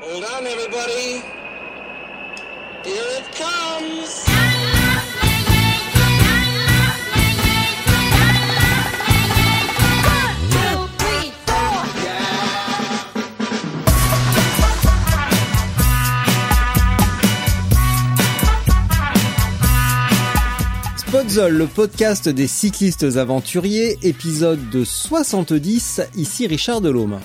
Hold on, everybody. Here it comes. Podzol, le podcast des cyclistes aventuriers, épisode de 70, ici Richard Delhomme.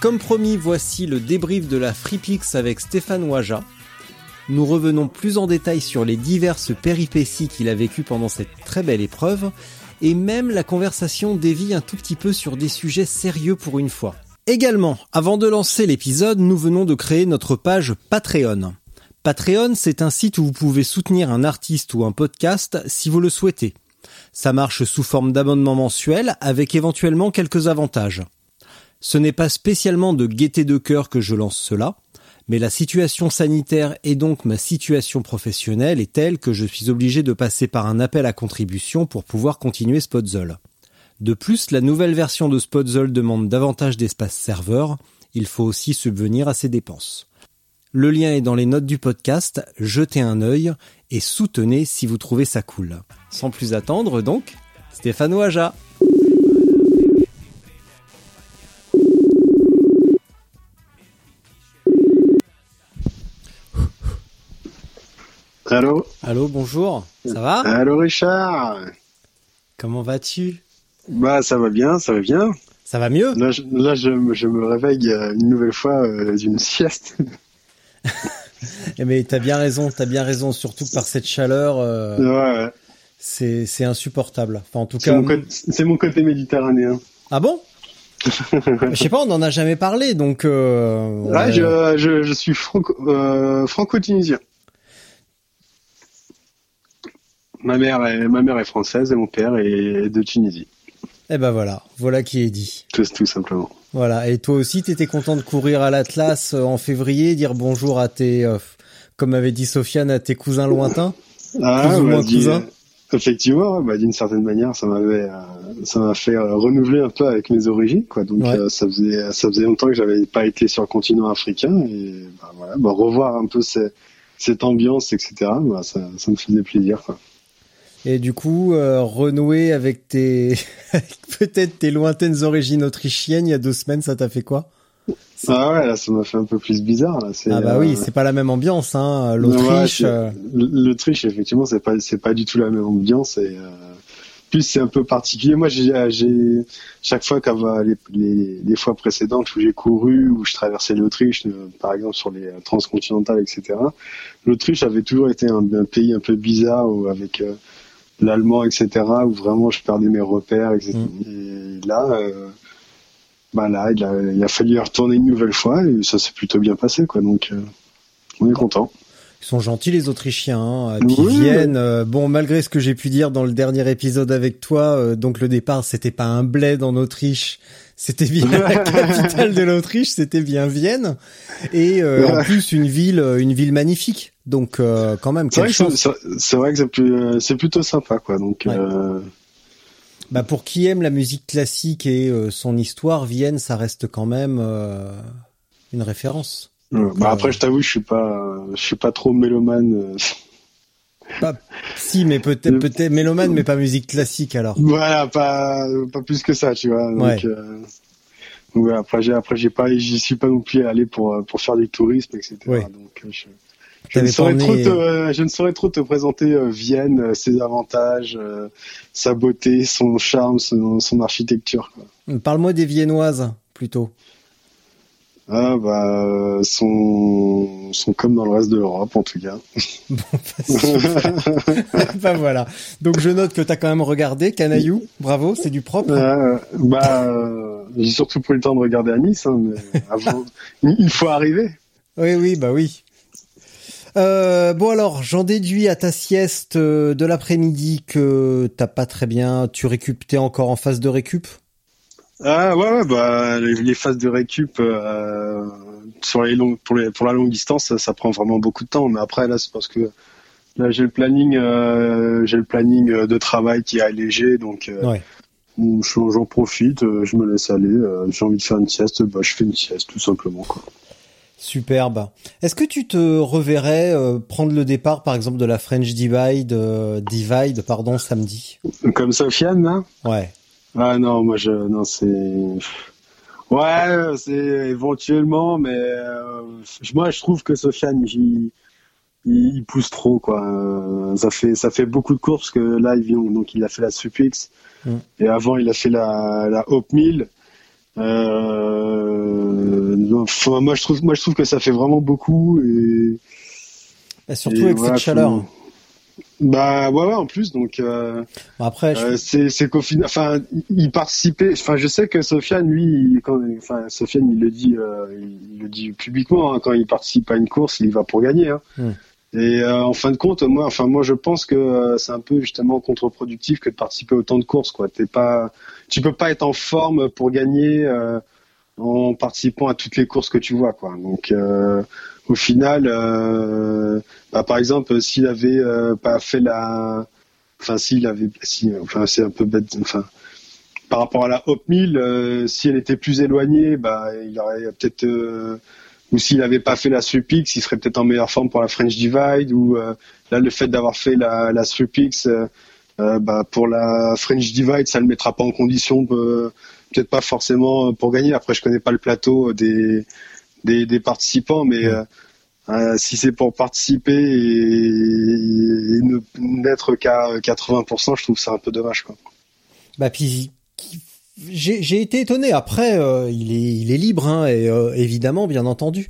Comme promis, voici le débrief de la FreePix avec Stéphane Ouaja. Nous revenons plus en détail sur les diverses péripéties qu'il a vécues pendant cette très belle épreuve, et même la conversation dévie un tout petit peu sur des sujets sérieux pour une fois. Également, avant de lancer l'épisode, nous venons de créer notre page Patreon. Patreon, c'est un site où vous pouvez soutenir un artiste ou un podcast si vous le souhaitez. Ça marche sous forme d'abonnement mensuel avec éventuellement quelques avantages. Ce n'est pas spécialement de gaieté de cœur que je lance cela, mais la situation sanitaire et donc ma situation professionnelle est telle que je suis obligé de passer par un appel à contribution pour pouvoir continuer Spotzol. De plus, la nouvelle version de Spotzol demande davantage d'espace serveur, il faut aussi subvenir à ses dépenses. Le lien est dans les notes du podcast, jetez un œil et soutenez si vous trouvez ça cool. Sans plus attendre donc, Stéphane Ouaja. Allô Allô, bonjour, ça va Allô Richard Comment vas-tu Bah ça va bien, ça va bien. Ça va mieux Là, je, là, je, me- je me réveille euh, une nouvelle fois euh, d'une sieste. Eh Mais t'as bien raison, t'as bien raison, surtout que par cette chaleur, euh, ouais, ouais. c'est c'est insupportable. Enfin, en tout cas, c'est mon côté méditerranéen. ah bon Je sais pas, on en a jamais parlé, donc. Euh, Ouais, je, je, je suis franco, franco-tunisien. Ma mère, est, ma mère est française et mon père est de Tunisie. Eh ben voilà, voilà qui est dit. Tout, tout simplement. Voilà. Et toi aussi, t'étais content de courir à l'Atlas euh, en février, dire bonjour à tes, euh, comme avait dit Sofiane, à tes cousins lointains? Ah, Plus ou moins dis- cousin. Effectivement, bah, d'une certaine manière, ça m'avait, euh, ça m'a fait euh, renouveler un peu avec mes origines, quoi. Donc, Ouais. ça faisait, ça faisait longtemps que j'avais pas été sur le continent africain et bah, voilà, bah, revoir un peu ces- cette ambiance, etc. Bah, ça, ça me faisait plaisir, quoi. Et du coup, euh, renouer avec tes, peut-être tes lointaines origines autrichiennes il y a deux semaines, ça t'a fait quoi? Ah ouais, là, ça m'a fait un peu plus bizarre. Là. Ah bah euh, oui, c'est pas la même ambiance, hein. ouais, L'Autriche. c'est- euh, L'Autriche, effectivement, c'est pas, c'est pas du tout la même ambiance et. Euh... Plus c'est un peu particulier. Moi, j'ai, j'ai chaque fois qu'avant les, les, les fois précédentes où j'ai couru, où je traversais l'Autriche, euh, par exemple sur les transcontinentales, etc. L'Autriche avait toujours été un, un pays un peu bizarre, où, avec euh, l'allemand, etc., où vraiment je perdais mes repères, etc. Et là, euh, bah là, il a, il a fallu y retourner une nouvelle fois et ça s'est plutôt bien passé, quoi. Donc, euh, on est content. Ils sont gentils les Autrichiens. Hein. Et puis Oui. Vienne, euh, bon malgré ce que j'ai pu dire dans le dernier épisode avec toi, donc le départ c'était pas un bled en Autriche, c'était bien la capitale de l'Autriche, c'était bien Vienne, et euh, en plus une ville, euh, une ville magnifique. Donc euh, quand même C'est vrai, que c'est- euh, c'est plutôt sympa, quoi. Donc, Ouais. euh, Bah pour qui aime la musique classique et euh, son histoire, Vienne ça reste quand même une référence. Donc, bah après, je t'avoue, je suis pas, je suis pas trop mélomane. Euh. Pas, si, mais peut-être, peut-être mélomane, mais pas musique classique alors. Voilà, pas, pas plus que ça, tu vois. Donc, Ouais. euh, donc voilà, après, j'ai, après, j'ai pas, j'y suis pas non plus allé pour, euh, pour faire du tourisme, etc. Ouais. Donc, euh, je, ne saurais trop te, euh, je ne saurais trop te présenter euh, Vienne, euh, ses avantages, euh, sa beauté, son charme, son, son architecture. Parle-moi des Viennoises plutôt. Ah bah sont sont comme dans le reste de l'Europe en tout cas. Bon, bah, bah voilà. Donc je note que tu as quand même regardé Canaillou. Bravo, c'est du propre. Euh, bah euh, j'ai surtout pris le temps de regarder à Nice, hein, mais avant, il faut arriver. Oui oui bah oui. Euh, bon alors, j'en déduis à ta sieste euh, de l'après-midi que t'as pas très bien. Tu récup, t'es encore en phase de récup? Ah ouais, ouais bah les, les phases de récup euh, sur les longues, pour, les, pour la longue distance, ça, ça, prend vraiment beaucoup de temps. Mais après là, c'est parce que là j'ai le planning, euh, j'ai le planning de travail qui est allégé, donc euh, Ouais. j'en profite, euh, je me laisse aller. euh, j'ai envie de faire une sieste, bah je fais une sieste tout simplement quoi. Superbe. Est-ce que tu te reverrais euh, prendre le départ, par exemple, de la French Divide, euh, Divide, pardon, samedi? Comme Sofiane là? Ouais. Ah non, moi je non c'est ouais c'est éventuellement mais euh, moi je trouve que Sofiane il, il, pousse trop quoi. Ça fait ça fait beaucoup de courses que là il vient donc il a fait la Supix Mm. et avant il a fait la la Hope Mill. Euh, non, enfin, moi je trouve moi je trouve que ça fait vraiment beaucoup et Et surtout Et avec voilà, cette chaleur. faut- bah ouais ouais en plus donc euh, après, je- euh, c'est c'est qu'au final, enfin, il- participait. Enfin, je sais que Sofiane, lui, il- quand, enfin, Sofiane, il le dit, euh, il le dit publiquement. hein, quand il participe à une course, il y va pour gagner. Hein. Mm. Et euh, en fin de compte, moi, enfin, moi, je pense que euh, c'est un peu justement contre-productif que de participer à autant de courses. Quoi, t'es pas, tu peux pas être en forme pour gagner euh, en participant à toutes les courses que tu vois. Quoi. Donc, euh, au final, euh, bah, par exemple, s'il avait euh, pas fait la enfin s'il avait enfin c'est un peu bête enfin par rapport à la Hop 1000 euh, si elle était plus éloignée bah il aurait peut-être ou s'il avait pas fait la Supix il serait peut-être en meilleure forme pour la French Divide ou là le fait d'avoir fait la la Supix bah pour la French Divide ça le mettra pas en condition peut-être pas forcément pour gagner. Après je connais pas le plateau des des, des participants mais euh, euh, si c'est pour participer et, et ne n'être qu'à 80%, je trouve ça un peu dommage. Quoi. bah puis j'ai j'ai été étonné. Après, euh, il est il est libre, hein, et euh, évidemment, bien entendu.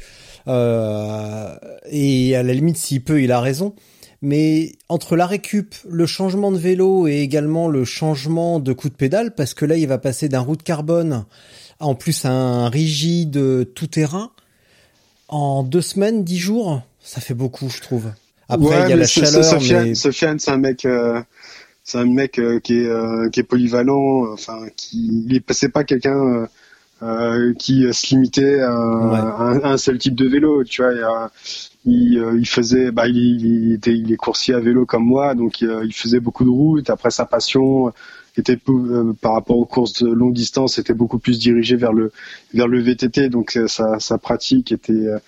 Euh, et à la limite, s'il peut, il a raison. Mais entre la récup, le changement de vélo et également le changement de coup de pédale, parce que là, il va passer d'un route carbone à en plus à un rigide tout terrain en deux semaines, dix jours, ça fait beaucoup, je trouve. Après, Ouais, il y a la chaleur, Sofiane, mais Sofiane, c'est un mec, euh, c'est un mec euh, qui est euh, qui est polyvalent. Enfin, qui c'est pas quelqu'un qui se limitait à, Ouais. à un, seul type de vélo. Tu vois, il, faisait, bah, il, il était, il est coursier à vélo comme moi, donc il faisait beaucoup de routes. Après, sa passion était euh, par rapport aux courses de longue distance, était beaucoup plus dirigée vers le vers le VTT. Donc euh, sa, sa pratique était euh,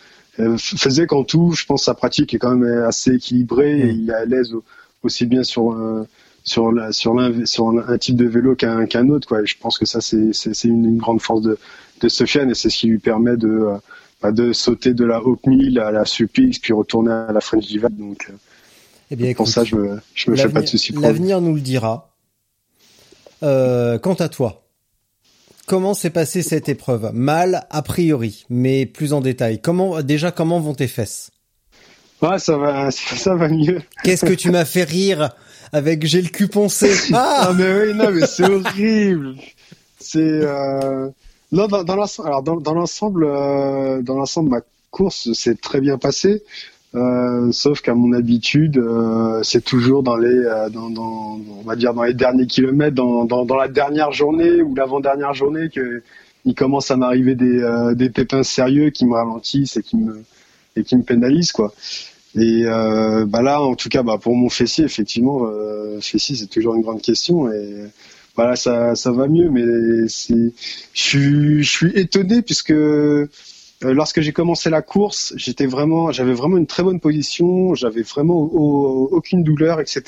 euh, faisait qu'en tout, je pense, sa pratique est quand même assez équilibrée et Mm. il est à l'aise au- aussi bien sur euh, sur la, sur l'un sur un, un type de vélo qu'un qu'un autre quoi. Et je pense que ça c'est c'est c'est une, une grande force de de Sofiane et c'est ce qui lui permet de euh, bah, de sauter de la Hope 1000 à la Supix puis retourner à la French Divide. Donc euh, eh bien, pour écoute, ça je me je me fais pas de soucis pour. L'avenir nous le dira. Euh, quant à toi, comment s'est passée cette épreuve? Mal, a priori, mais plus en détail. Comment déjà comment vont tes fesses? Ouais, ça va ça va mieux. Qu'est-ce que tu m'as fait rire avec j'ai le cul poncé Ah mais oui, non mais c'est horrible. C'est euh... non dans, dans l'ensemble. Alors dans, dans l'ensemble, euh, dans l'ensemble, ma course s'est très bien passée. Euh, sauf qu'à mon habitude, euh, c'est toujours dans les, euh, dans, dans, on va dire dans les derniers kilomètres, dans, dans, dans la dernière journée ou l'avant-dernière journée que il commence à m'arriver des, des pépins sérieux qui me ralentissent et qui me et qui me pénalisent quoi. Et euh, bah là, en tout cas, bah pour mon fessier, effectivement, euh, fessier c'est toujours une grande question et voilà, ça ça va mieux, mais c'est, je suis je suis étonné puisque euh, lorsque j'ai commencé la course, j'étais vraiment, j'avais vraiment une très bonne position, j'avais vraiment au- aucune douleur, etc.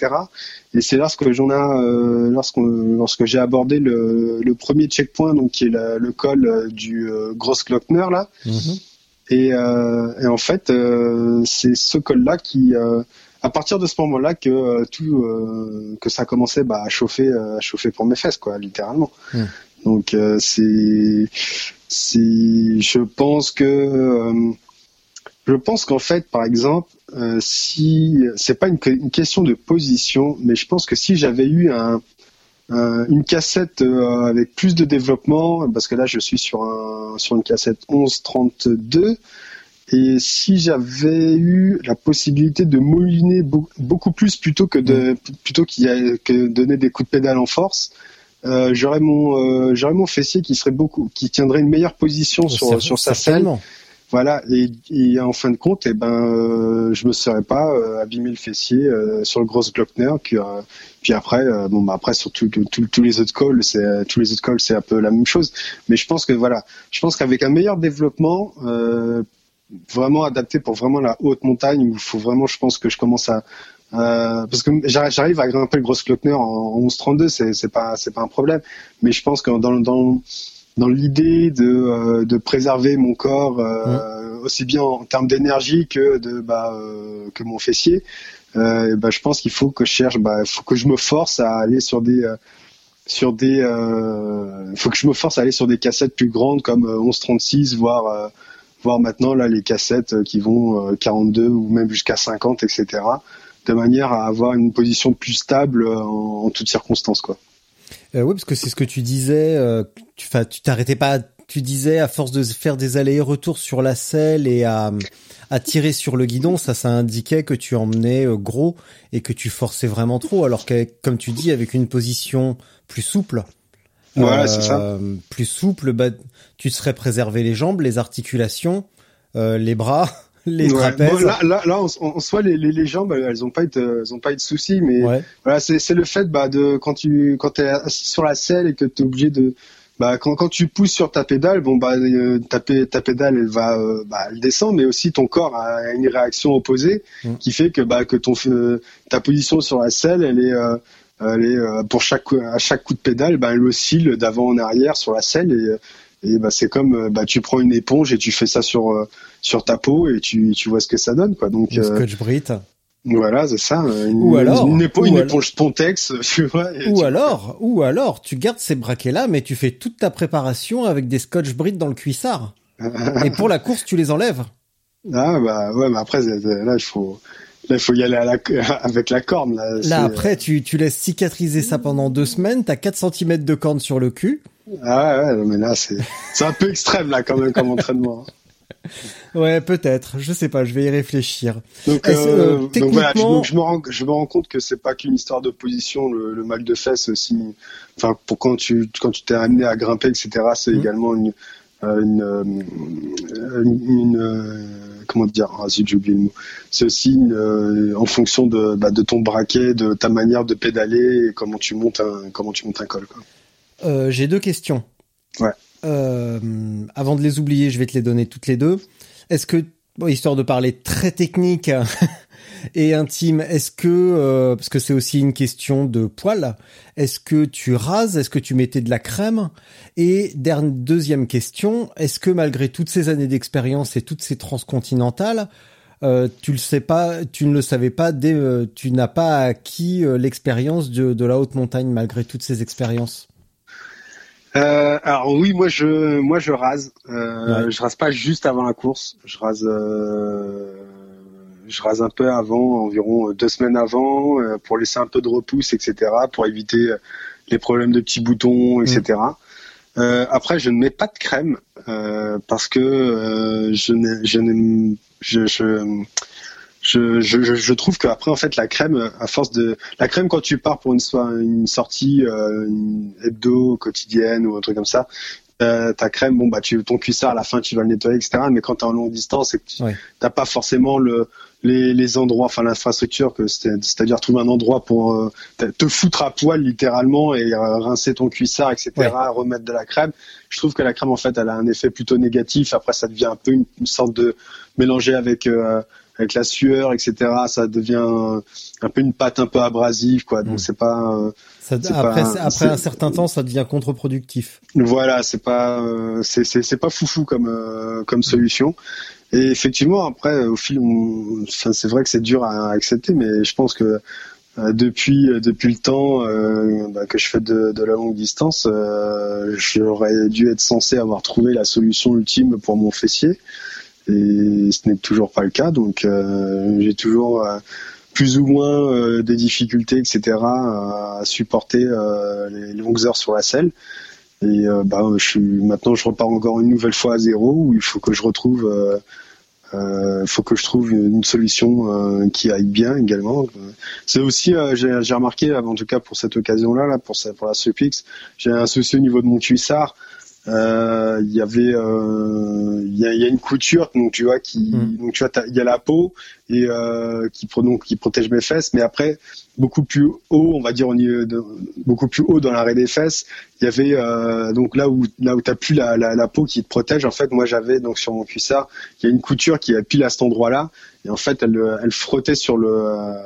Et c'est lorsque j'en ai, euh, lorsque lorsque j'ai abordé le, le premier checkpoint, donc qui est la- le col euh, du euh, Grossglockner là. Mhm. Et, euh, et en fait, euh, c'est ce col-là qui, euh, à partir de ce moment-là, que euh, tout, euh, que ça commençait bah, à chauffer, euh, à chauffer pour mes fesses, quoi, littéralement. Mm. Donc euh, c'est, c'est, je pense que je pense qu'en fait, par exemple, euh, si c'est pas une, une, question de position, mais je pense que si j'avais eu un, une cassette euh, avec plus de développement, parce que là je suis sur un sur une cassette 1132, et si j'avais eu la possibilité de mouliner beaucoup plus plutôt que de mm. plutôt qu'il que donner des coups de pédale en force, euh, j'aurais mon euh, j'aurais mon fessier qui serait beaucoup qui tiendrait une meilleure position sur sur sa selle voilà, et, en fin de compte, eh ben, euh, je me serais pas euh, abîmé le fessier euh, sur le gros Glockner. Puis, puis après, bon, bah après sur tous les autres calls, c'est tous les autres calls, c'est un peu la même chose. Mais je pense que voilà, je pense qu'avec un meilleur développement, vraiment adapté pour vraiment la haute montagne, il faut vraiment, je pense que je commence à parce que j'arrive à grimper le gros Glockner en 11.32, c'est c'est pas c'est pas un problème. Mais je pense que dans dans dans l'idée de, euh, de préserver mon corps euh, aussi bien en termes d'énergie que de bah, euh, que mon fessier. Euh, bah, je pense qu'il faut que je cherche, bah, faut que je me force à aller sur des sur des faut que je me force à aller sur des cassettes plus grandes comme 1136 voire voire maintenant là les cassettes qui vont 42 ou même jusqu'à 50 etc de manière à avoir une position plus stable en, en toutes circonstances quoi. Euh, oui, parce que c'est ce que tu disais. Euh, tu, tu t'arrêtais pas. Tu disais à force de faire des allers-retours sur la selle et à, à tirer sur le guidon, ça, ça indiquait que tu emmenais euh, gros et que tu forçais vraiment trop. Alors que, comme tu dis, avec une position plus souple, voilà, c'est ça. plus souple, bah, tu serais préservé les jambes, les articulations, les bras les trapèzes. là, là, là, en, soi, les, les, les, jambes, elles ont pas eu de, elles ont pas eu de soucis, mais voilà, c'est le fait, bah, de quand tu, quand t'es assis sur la selle et que t'es obligé de, bah, quand, quand tu pousses sur ta pédale, bon, bah, euh, ta, ta, pédale, elle va, euh, bah, elle descend, mais aussi ton corps a une réaction opposée mm. qui fait que, bah, que ton, euh, ta position sur la selle, elle est, elle est pour chaque, à chaque coup de pédale, bah, elle oscille d'avant en arrière sur la selle et et bah, c'est comme euh, bah, tu prends une éponge et tu fais ça sur euh, sur ta peau et tu, tu vois ce que ça donne quoi. Donc une euh, scotch Brit. Voilà, c'est ça. Une, ou alors une, éponge, une éponge Pontex, tu vois. Ou alors, ou alors, tu gardes ces braquets là, mais tu fais toute ta préparation avec des scotch Brit dans le cuissard. et pour la course, tu les enlèves. Ah bah ouais, mais après là il faut Là, il faut y aller à la, avec la corne. Là, là après, tu, tu laisses cicatriser ça pendant deux semaines. T'as 4 cm de corne sur le cul. Ah ouais, mais là, c'est, un peu extrême, là, quand même, comme entraînement. Ouais, peut-être. Je sais pas. Je vais y réfléchir. Donc, euh, donc voilà, je, je, me rends, je me rends compte que c'est pas qu'une histoire de position. Le, le, mal de fesses aussi. Enfin, pour quand tu quand tu t'es amené à grimper, etc. C'est mmh. également une euh, une, euh, une, une comment dire ah, j'ai oublié le mot. C'est aussi en fonction de bah, de ton braquet, de ta manière de pédaler, et comment tu montes un comment tu montes un col. Euh, j'ai deux questions. Ouais. Euh, avant de les oublier, je vais te les donner toutes les deux. Est-ce que, bon, histoire de parler très technique et intime, est-ce que, euh, parce que c'est aussi une question de poil, est-ce que tu rases, est-ce que tu mettais de la crème? Et deuxième question, est-ce que malgré toutes ces années d'expérience et toutes ces transcontinentales, euh, tu le sais pas, tu ne le savais pas, dès, tu n'as pas acquis l'expérience de, de la haute montagne malgré toutes ces expériences? Euh, alors oui, moi je moi je rase. Euh, Je rase pas juste avant la course. Je rase euh, je rase un peu avant, environ deux semaines avant, euh, pour laisser un peu de repousse, etc. Pour éviter les problèmes de petits boutons, etc. Mm. Euh, après, je ne mets pas de crème parce que je je, je je, je, je trouve qu'après en fait la crème à force de la crème quand tu pars pour une, une sortie euh, une hebdo quotidienne ou un truc comme ça euh, ta crème bon bah tu ton cuissard à la fin tu vas le nettoyer etc mais quand t'es en longue distance et que tu t'as pas forcément le les, les endroits enfin l'infrastructure que c'est-à-dire trouver un endroit pour euh, te foutre à poil littéralement et euh, rincer ton cuissard etc remettre de la crème je trouve que la crème en fait elle a un effet plutôt négatif après ça devient un peu une, une sorte de mélanger avec euh, avec la sueur, etc. Ça devient un peu une pâte un peu abrasive, quoi. Donc mm. c'est pas. Euh, ça, après, après un certain temps, ça devient contre-productif. Voilà, c'est pas, euh, c'est c'est pas foufou comme euh, comme solution. Et effectivement, après, au film, enfin, c'est vrai que c'est dur à accepter, mais je pense que depuis depuis le temps bah, que je fais de, de, la longue distance, j'aurais dû être censé avoir trouvé la solution ultime pour mon fessier et ce n'est toujours pas le cas. Donc j'ai toujours plus ou moins des difficultés, etc. à supporter les longues heures sur la selle. Et euh, bah, je suis, maintenant, je repars encore une nouvelle fois à zéro où il faut que je retrouve, euh, euh, faut que je trouve une solution qui aille bien également. C'est aussi, j'ai remarqué, en tout cas pour cette occasion-là, là, pour, pour la Supix, j'ai un souci au niveau de mon cuissard. Euh, il y avait euh, il y, a, y, a, une couture donc tu vois qui mm. donc tu vois il y a la peau et euh, qui donc qui protège mes fesses mais après beaucoup plus haut on va dire au niveau de, beaucoup plus haut dans l'arrêt des fesses il y avait euh, donc là où là où t'as plus la, la, la, peau qui te protège en fait moi j'avais donc sur mon cuissard il y a une couture qui est pile à cet endroit là et en fait elle elle frottait sur le euh,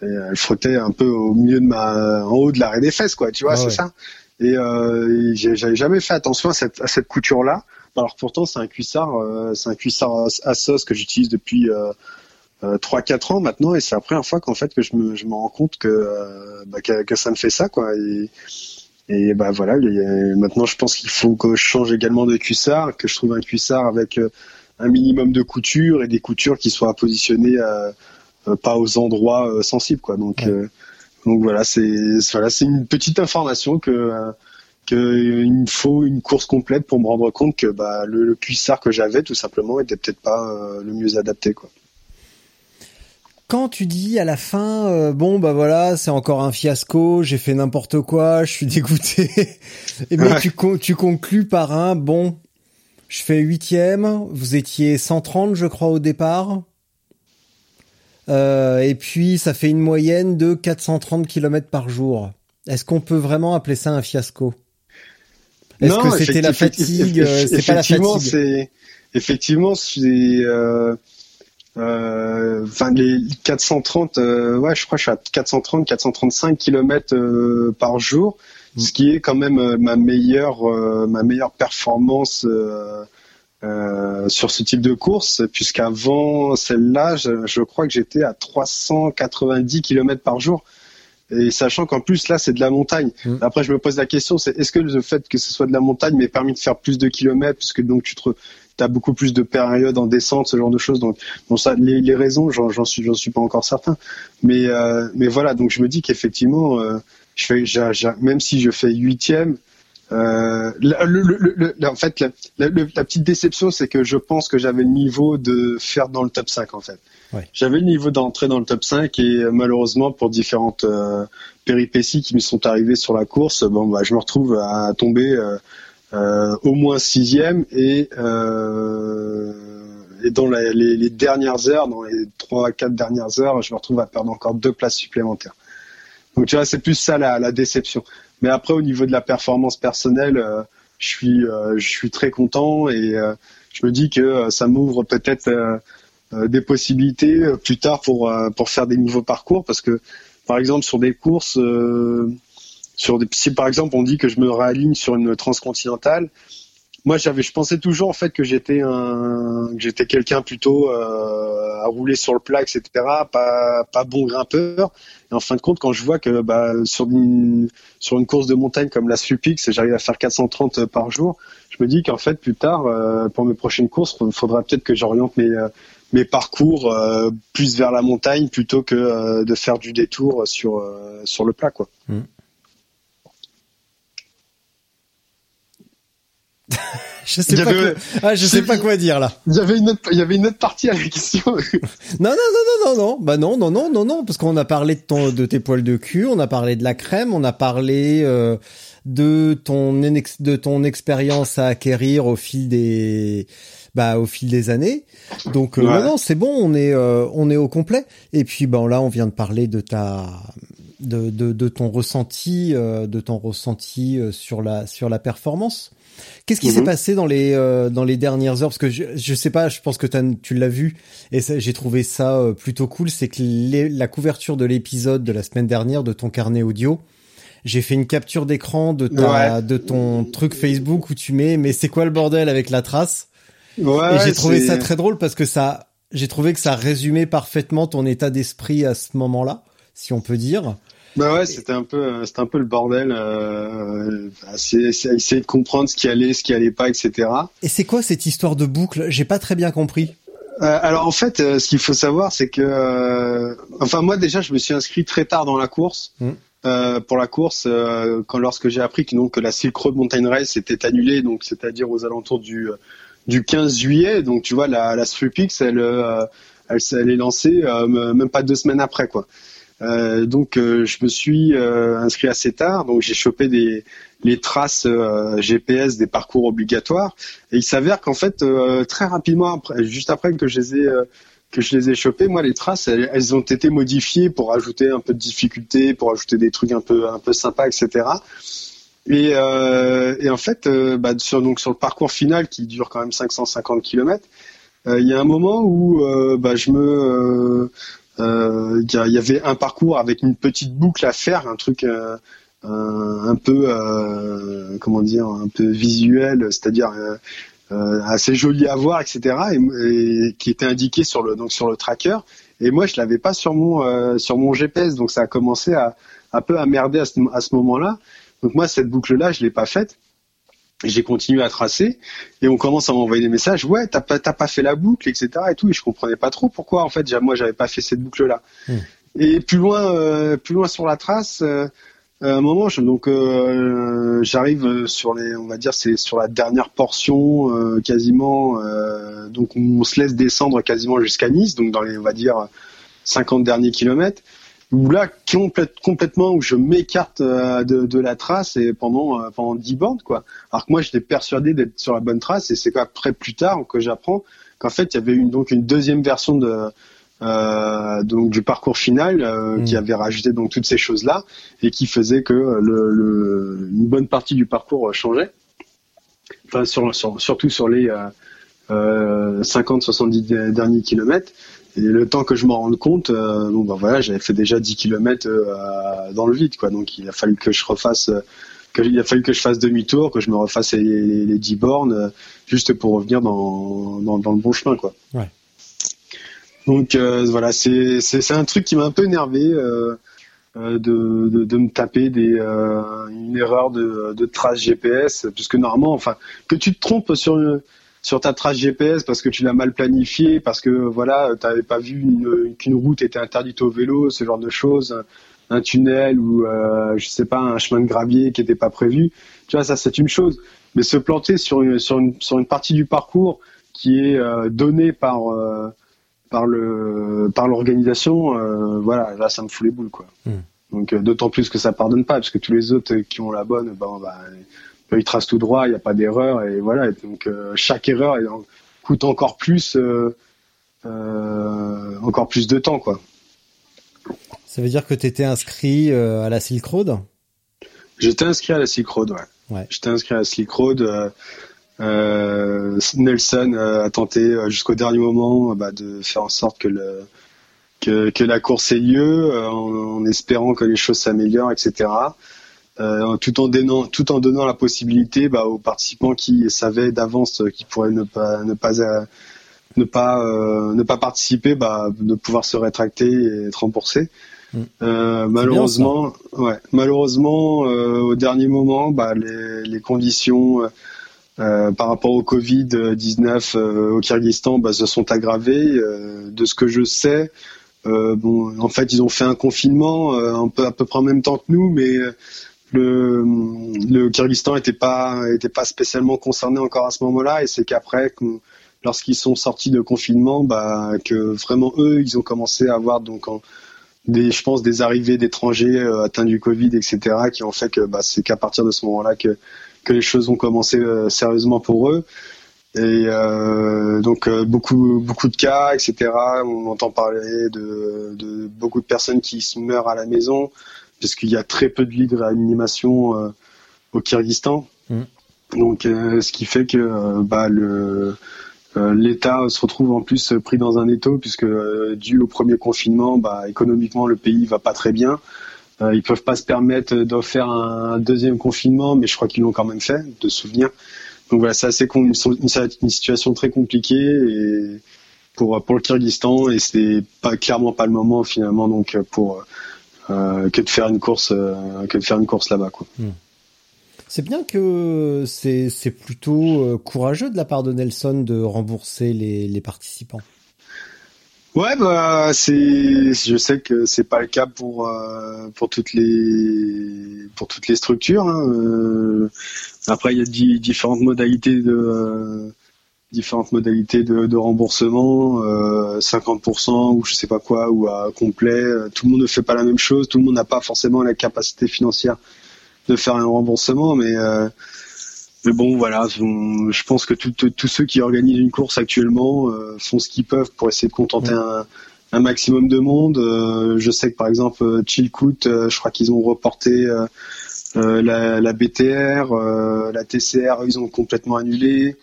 elle frottait un peu au milieu de ma en haut de l'arrêt des fesses quoi tu vois ah c'est ça et, euh, j'avais jamais fait attention à cette, à cette couture là. Alors pourtant c'est un cuissard, euh, c'est un cuissard à sauce que j'utilise depuis euh, euh, 3-4 ans maintenant et c'est la première fois qu'en fait que je me, je me rends compte que, euh, bah, que, que ça me fait ça quoi. Et, et bah voilà, maintenant je pense qu'il faut que je change également de cuissard, que je trouve un cuissard avec euh, un minimum de couture et des coutures qui soient positionnées pas aux endroits sensibles quoi. Donc donc voilà, c'est voilà, c'est une petite information que qu'il me faut une course complète pour me rendre compte que bah, le, cuissard que j'avais tout simplement était peut-être pas euh, le mieux adapté quoi. Quand tu dis à la fin, euh, bon bah voilà, c'est encore un fiasco, j'ai fait n'importe quoi, je suis dégoûté, et bien tu, tu conclus par un bon, je fais huitième, vous étiez 130 je crois au départ. Euh, et puis ça fait une moyenne de 430 km par jour. Est-ce qu'on peut vraiment appeler ça un fiasco? Est-ce que c'était la fatigue euh, C'est pas la fatigue? Effectivement, c'est euh, euh, enfin les 430 euh, ouais je crois que je suis à 430 435 km par jour mm. ce qui est quand même ma meilleure ma meilleure performance euh, sur ce type de course, puisqu'avant celle-là, je, crois que j'étais à 390 km par jour. Et sachant qu'en plus là c'est de la montagne. Mmh. Après je me pose la question, c'est est-ce que le fait que ce soit de la montagne m'ait permis de faire plus de kilomètres, puisque donc tu te as beaucoup plus de périodes en descente, ce genre de choses. Donc bon ça, les, les raisons, j'en suis, j'en suis pas encore certain. Mais euh, mais voilà, donc je me dis qu'effectivement, euh, je fais, même si je fais huitième, euh, le, en fait, la, petite déception, c'est que je pense que j'avais le niveau de faire dans le top 5 en fait. J'avais le niveau d'entrer dans le top 5 et euh, malheureusement pour différentes euh, péripéties qui me sont arrivées sur la course, bon bah je me retrouve à tomber euh, au moins sixième et et dans les, les, dernières heures, dans les trois quatre dernières heures, je me retrouve à perdre encore deux places supplémentaires. Donc tu vois, c'est plus ça la, la déception. Mais après, au niveau de la performance personnelle, euh, je suis, euh, je suis très content et euh, je me dis que ça m'ouvre peut-être des possibilités plus tard pour pour faire des nouveaux parcours parce que par exemple sur des courses sur des, si par exemple on dit que je me réaligne sur une transcontinentale moi j'avais je pensais toujours en fait que j'étais un que j'étais quelqu'un plutôt euh, à rouler sur le plat etc pas pas bon grimpeur et en fin de compte quand je vois que bah, sur une sur une course de montagne comme la Supix j'arrive à faire 430 par jour je me dis qu'en fait plus tard euh, pour mes prochaines courses il faudra peut-être que j'oriente mes euh, mes parcours plus vers la montagne plutôt que de faire du détour sur sur le plat quoi. Mmh. je sais pas, quoi... ah, je sais pas quoi dire là. Il y avait une autre, il y avait une autre partie à la question. non, non, non, non, non, non, bah non, non, non, non, non, parce qu'on a parlé de ton, de tes poils de cul, on a parlé de la crème, on a parlé euh, de ton de ton expérience à acquérir au fil des, bah au fil des années. Donc euh, non, non, c'est bon, on est, euh, on est au complet. Et puis ben là, on vient de parler de ta, de, de, de ton ressenti, de ton ressenti sur la, sur la performance. Qu'est-ce qui s'est mhm. passé dans les euh, dans les dernières heures? Parce que je je sais pas, je pense que tu l'as vu et j'ai trouvé ça euh, plutôt cool. C'est que la couverture de l'épisode de la semaine dernière de ton carnet audio, j'ai fait une capture d'écran de ta de ton truc Facebook où tu mets mais c'est quoi le bordel avec la trace? Ouais, Et j'ai trouvé ça très drôle parce que ça j'ai trouvé que ça résumait parfaitement ton état d'esprit à ce moment-là. si on peut dire. Bah ouais, c'était un peu, c'était un peu le bordel. Euh, essayer de comprendre ce qui allait, ce qui allait pas, etc. Et c'est quoi cette histoire de boucle? J'ai pas très bien compris. Euh, alors en fait, euh, ce qu'il faut savoir, c'est que, euh, enfin moi déjà, je me suis inscrit très tard dans la course. Mmh. pour la course, quand lorsque j'ai appris que, donc, que la Silk Road Mountain Race était annulée, donc c'est-à-dire aux alentours du du 15 juillet, donc tu vois la la Strupix, elle elle, elle est lancée même pas deux semaines après quoi. Euh, donc euh, je me suis euh, inscrit assez tard, donc j'ai chopé des les traces GPS des parcours obligatoires et il s'avère qu'en fait très rapidement juste après que je les ai que chopées, moi les traces elles, ont été modifiées pour ajouter un peu de difficulté, pour ajouter des trucs un peu sympas, etc. Et, en fait, bah, sur donc sur le parcours final qui dure quand même 550 km, il y a un moment où bah, je me il y, avait un parcours avec une petite boucle à faire, un truc euh, un, peu euh, comment dire, un peu visuel, c'est-à-dire assez joli à voir, etc. Et, qui était indiqué sur le donc sur le tracker. Et moi, je l'avais pas sur mon sur mon GPS, donc ça a commencé à un peu à merder à ce, à ce moment-là. Donc moi, cette boucle-là, je l'ai pas faite j'ai continué à tracer. Et on commence à m'envoyer des messages. Ouais t'as pas t'as pas fait la boucle etc et tout. Et je comprenais pas trop pourquoi en fait moi j'avais pas fait cette boucle là hmm. et plus loin euh, plus loin sur la trace euh, à un moment je, donc euh, j'arrive sur les on va dire c'est sur la dernière portion quasiment donc on se laisse descendre quasiment jusqu'à Nice donc dans les on va dire 50 derniers kilomètres où là complètement où je m'écarte euh, de, la trace et pendant euh, pendant 10 bandes quoi. Alors que moi j'étais persuadé d'être sur la bonne trace et c'est après plus tard que j'apprends qu'en fait il y avait une donc une deuxième version de euh, donc du parcours final mmh. qui avait rajouté donc toutes ces choses là et qui faisait que le, une bonne partie du parcours changeait. Enfin sur, surtout sur les 50-70 derniers kilomètres. Et le temps que je m'en rende compte, euh, bon bah voilà, j'avais fait déjà 10 km euh, dans le vide, quoi. Donc il a fallu que je refasse, euh, que, il a fallu que je fasse demi-tour, que je me refasse les, les, 10 bornes, juste pour revenir dans, dans, dans, le bon chemin, quoi. Ouais. Donc voilà, c'est c'est un truc qui m'a un peu énervé. De, de, de, me taper des, une erreur de, de trace GPS, puisque normalement, enfin, que tu te trompes sur une, sur ta trace GPS parce que tu l'as mal planifié, parce que voilà, tu n'avais pas vu qu'une route était interdite au vélo, ce genre de choses, un, tunnel ou euh, je sais pas un chemin de gravier qui n'était pas prévu. Tu vois, ça c'est une chose. Mais se planter sur une, sur une, sur une partie du parcours qui est euh, donnée par euh, par le par l'organisation, euh, voilà, là ça me fout les boules quoi. Hmm. Donc d'autant plus que ça pardonne pas parce que tous les autres qui ont la bonne, ben, bah, il trace tout droit, il n'y a pas d'erreur et voilà. donc euh, chaque erreur coûte encore plus, euh, euh, encore plus de temps quoi. Ça veut dire que tu étais inscrit à la Silk Road? J'étais inscrit à la Silk Road, ouais. J'étais inscrit à la Silk Road. Nelson a tenté jusqu'au dernier moment bah, de faire en sorte que le que, la course ait lieu, en, espérant que les choses s'améliorent, etc. Euh, tout en donnant tout en donnant la possibilité bah, aux participants qui savaient d'avance qu'ils pourraient ne pas ne pas euh, ne pas euh, ne pas participer bah, de pouvoir se rétracter et être remboursés. Mm. malheureusement, ouais, malheureusement, au dernier moment, bah, les, les conditions par rapport au Covid 19 au Kyrgyzstan bah, se sont aggravées. de ce que je sais, bon, en fait, ils ont fait un confinement un peu à peu près en même temps que nous, mais le, le Kyrgyzstan était pas était pas spécialement concerné encore à ce moment-là. Et c'est qu'après lorsqu'ils sont sortis de confinement bah que vraiment eux ils ont commencé à avoir donc des je pense des arrivées d'étrangers euh, atteints du Covid etc qui ont fait que bah, c'est qu'à partir de ce moment-là que que les choses ont commencé euh, sérieusement pour eux. Et euh, donc euh, beaucoup beaucoup de cas etc on entend parler de, de beaucoup de personnes qui se meurent à la maison puisqu'il y a très peu de lits de réanimation euh, au Kyrgyzstan. Mm. Donc, euh, ce qui fait que euh, bah, le l'État se retrouve en plus pris dans un étau puisque dû au premier confinement, bah, économiquement le pays va pas très bien. Euh, ils peuvent pas se permettre d'en faire un deuxième confinement, mais je crois qu'ils l'ont quand même fait, de souvenir. Donc voilà, c'est assez une, une, situation très compliquée et pour pour le Kyrgyzstan et c'est pas clairement pas le moment finalement donc pour que de faire une course que de faire une course là-bas quoi. Hmm. C'est bien que c'est c'est plutôt courageux de la part de Nelson de rembourser les, les participants. Ouais, bah c'est, je sais que c'est pas le cas pour euh, pour toutes les pour toutes les structures. Hein. Euh, après, il y a différentes modalités de euh, différentes modalités de, de remboursement, 50% ou je sais pas quoi ou à complet. Tout le monde ne fait pas la même chose. Tout le monde n'a pas forcément la capacité financière de faire un remboursement, mais mais bon, voilà, je pense que tous ceux qui organisent une course actuellement euh, font ce qu'ils peuvent pour essayer de contenter un, maximum de monde. Euh, je sais que par exemple, euh, Chilcoot, je crois qu'ils ont reporté la, BTR, la TCR, ils ont complètement annulé.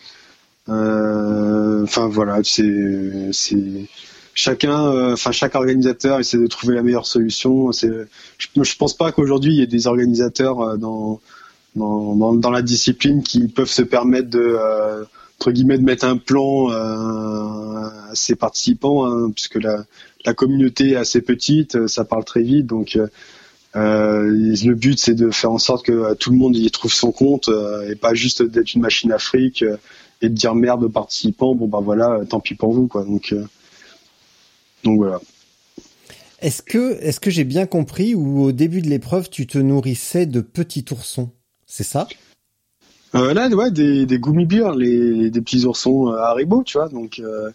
Enfin voilà, c'est chacun, enfin chaque organisateur essaie de trouver la meilleure solution. Je, je pense pas qu'aujourd'hui il y ait des organisateurs dans dans, dans, la discipline qui peuvent se permettre de euh, entre guillemets de mettre un plan euh, à ses participants hein, puisque la, la communauté est assez petite ça parle très vite donc euh, le but c'est de faire en sorte que tout le monde y trouve son compte et pas juste d'être une machine afrique et de dire merde aux participants bon ben voilà tant pis pour vous quoi donc donc voilà est-ce que, est-ce que j'ai bien compris ou au début de l'épreuve, tu te nourrissais de petits oursons? C'est ça? Euh, Là, ouais, des, des gummy bears, les, des petits oursons euh, Haribo, tu vois. Donc, euh,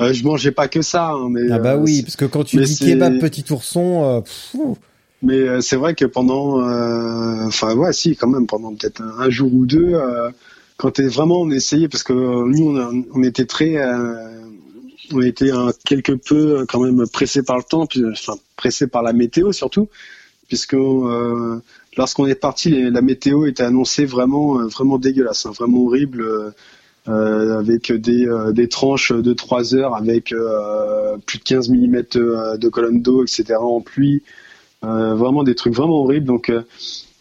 euh, je mangeais pas que ça. Hein, mais, ah bah oui, parce que quand tu dis kebab petit ourson, mais c'est vrai que pendant, enfin ouais, si, quand même, pendant peut-être un, jour ou deux, quand t'es vraiment on essayait, parce que nous on, on était très, on était un, quelque peu quand même pressé par le temps, puis, enfin pressé par la météo surtout, puisque lorsqu'on est parti, la météo était annoncée vraiment, euh, vraiment dégueulasse, hein, vraiment horrible, euh, euh, avec des, des tranches de 3 heures, avec plus de 15 mm de colonne d'eau, etc. en pluie, vraiment des trucs vraiment horribles. Donc,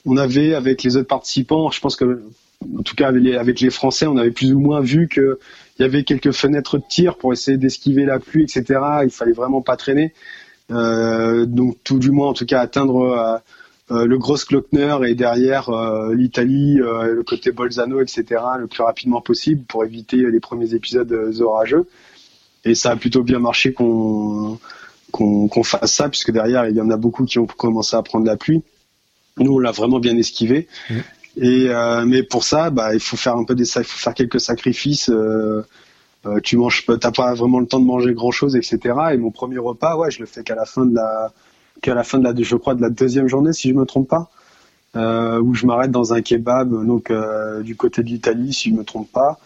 on avait avec les autres participants, je pense que, en tout cas avec les, Français, on avait plus ou moins vu que il y avait quelques fenêtres de tir pour essayer d'esquiver la pluie, etc. Il fallait vraiment pas traîner. donc tout du moins, en tout cas, atteindre euh, le Gross Glockner et derrière euh, l'Italie, euh, le côté Bolzano, etc. le plus rapidement possible pour éviter les premiers épisodes orageux. Et ça a plutôt bien marché qu'on qu'on fasse ça puisque derrière il y en a beaucoup qui ont commencé à prendre la pluie. Nous on l'a vraiment bien esquivé. Mmh. Et mais pour ça, bah, il faut faire un peu des, il faut faire quelques sacrifices. Euh, tu manges, t'as pas vraiment le temps de manger grand chose, etc. Et mon premier repas, ouais, je le fais qu'à la fin de la, qu'à la fin de la, je crois, de la deuxième journée, si je me trompe pas, euh, où je m'arrête dans un kebab, donc euh, du côté de l'Italie, si je me trompe pas,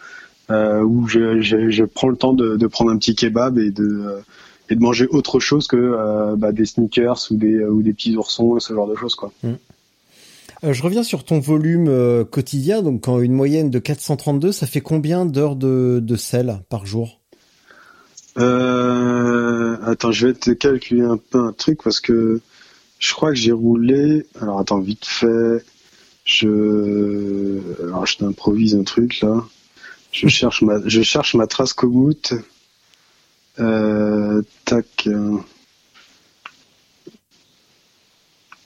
euh, où je, je, je, prends le temps de, de, prendre un petit kebab et de euh, et de manger autre chose que euh, bah, des sneakers ou des ou des petits oursons, ce genre de choses, quoi. Mm. Je reviens sur ton volume quotidien, donc en une moyenne de 432, ça fait combien d'heures de, de sel par jour? Euh, attends, je vais te calculer un peu un truc parce que je crois que j'ai roulé. Alors attends, vite fait. Je, alors je t'improvise un truc là. Je cherche ma, je cherche ma trace Komoot. Euh, tac.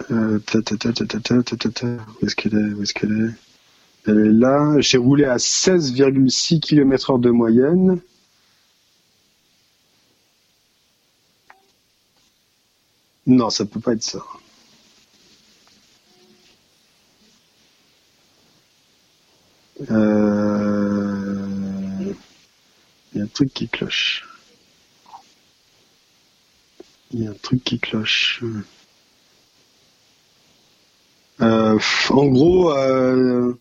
Où est-ce qu'elle est? Où est-ce qu'elle est? Elle est là. J'ai roulé à 16,6 km heure de moyenne. Non, ça peut pas être ça. Euh, il y a un truc qui cloche. Il y a un truc qui cloche. Euh, en gros, euh,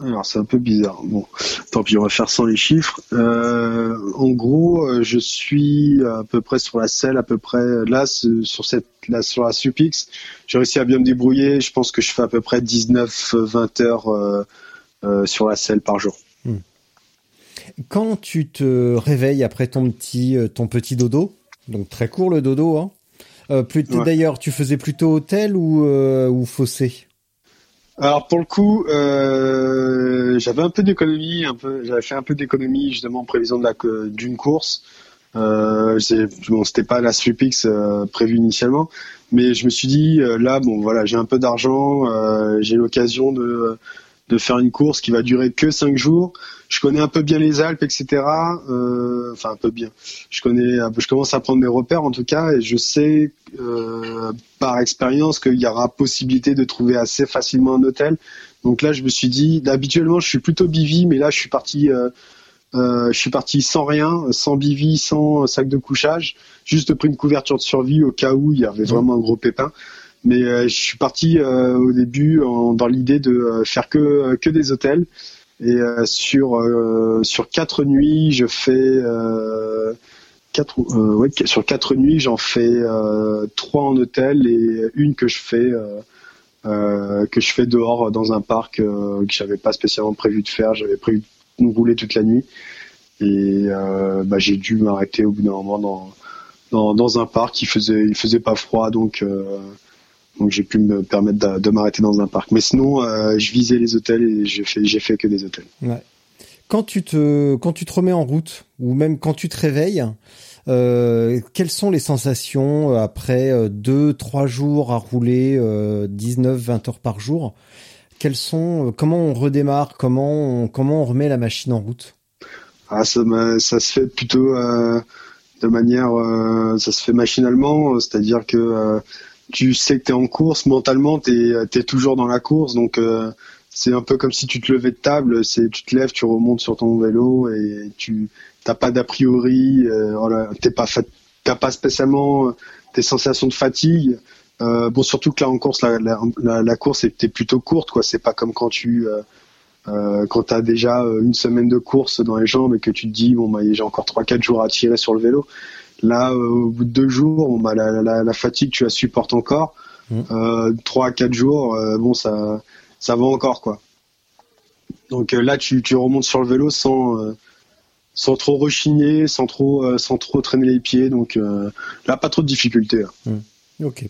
alors c'est un peu bizarre. Bon, tant pis, on va faire sans les chiffres. Euh, en gros, euh, je suis à peu près sur la selle, à peu près là sur la Supix. J'ai réussi à bien me débrouiller. Je pense que je fais à peu près 19-20 heures sur la selle par jour. Hmm. Quand tu te réveilles après ton petit ton petit dodo, donc très court le dodo, hein. D'ailleurs, tu faisais plutôt hôtel ou, ou fossé? Alors pour le coup, euh, j'avais un peu d'économie, un peu, j'avais fait un peu d'économie justement en prévision de la d'une course. Euh, bon, c'était pas la Stripix euh, prévue initialement, mais je me suis dit euh, là, bon voilà, j'ai un peu d'argent, euh, j'ai l'occasion de de faire une course qui va durer que cinq jours. Je connais un peu bien les Alpes, etc. Euh, enfin un peu bien. Je connais, je commence à prendre mes repères en tout cas, et je sais euh, par expérience qu'il y aura possibilité de trouver assez facilement un hôtel. Donc là, je me suis dit, habituellement, je suis plutôt bivi, mais là, je suis parti. Euh, euh, je suis parti sans rien, sans bivy, sans sac de couchage, juste pris une couverture de survie au cas où il y avait mmh. vraiment un gros pépin. Mais euh, je suis parti euh, au début dans l'idée de euh, faire que que des hôtels. Et sur sur quatre nuits, je fais quatre ouais, sur quatre nuits, j'en fais trois en hôtel et une que je fais que je fais dehors dans un parc que j'avais pas spécialement prévu de faire. J'avais prévu de rouler toute la nuit et bah, j'ai dû m'arrêter au bout d'un moment dans, dans, dans un parc. Il faisait il faisait pas froid donc donc j'ai pu me permettre de, m'arrêter dans un parc. Mais sinon, euh, je visais les hôtels et j'ai fait, j'ai fait que des hôtels. Ouais. Quand tu te, quand tu te remets en route ou même quand tu te réveilles, euh, quelles sont les sensations euh, après deux, trois jours à rouler euh, 19, 20 heures par jour? Quelles sont, comment on redémarre? Comment on, comment on remet la machine en route? Ah, ça, ça se fait plutôt de manière, ça se fait machinalement, c'est-à-dire que tu sais que tu es en course, mentalement, tu es, toujours dans la course. Donc, euh, c'est un peu comme si tu te levais de table. C'est Tu te lèves, tu remontes sur ton vélo et tu n'as pas d'a priori. Euh, voilà, tu n'as pas spécialement tes sensations de fatigue. Euh, bon, surtout que là en course, la, la, la, course était plutôt courte. quoi. C'est pas comme quand tu euh, quand tu as déjà une semaine de course dans les jambes et que tu te dis bon bah j'ai encore trois quatre jours à tirer sur le vélo Là, euh, au bout de deux jours, bah, la, la, la, fatigue, tu la supportes encore. Mmh. Euh, trois à quatre jours, euh, bon, ça, ça va encore, quoi. Donc là, tu, tu remontes sur le vélo sans, sans trop rechigner, sans trop, sans trop traîner les pieds. Donc là, pas trop de difficultés. Mmh. Ok.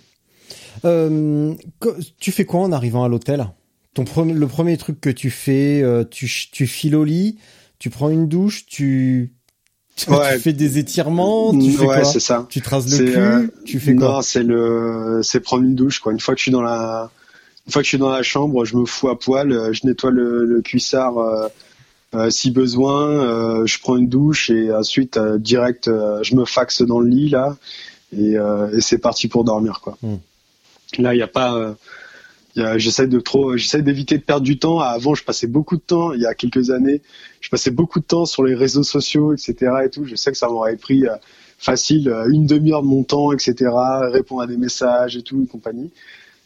tu fais quoi en arrivant à l'hôtel? Ton le premier truc que tu fais, tu, tu files au lit, tu prends une douche, tu tu, fais des étirements, tu fais ouais, ça. Tu traces le cul, euh, tu fais quoi Non, c'est le, c'est prendre une douche quoi. Une fois que je suis dans la, une fois que je suis dans la chambre, je me fous à poil, euh, je nettoie le, le cuissard euh, euh si besoin, euh, je prends une douche et ensuite direct, je me faxe dans le lit là et, et c'est parti pour dormir quoi. Hmm. Là, il n'y a pas J'essaie de trop, j'essaie d'éviter de perdre du temps. Avant, je passais beaucoup de temps, il y a quelques années, je passais beaucoup de temps sur les réseaux sociaux, etc. Et tout. Je sais que ça m'aurait pris euh, facile euh, une demi-heure de mon temps, etc. Répondre à des messages et tout et compagnie.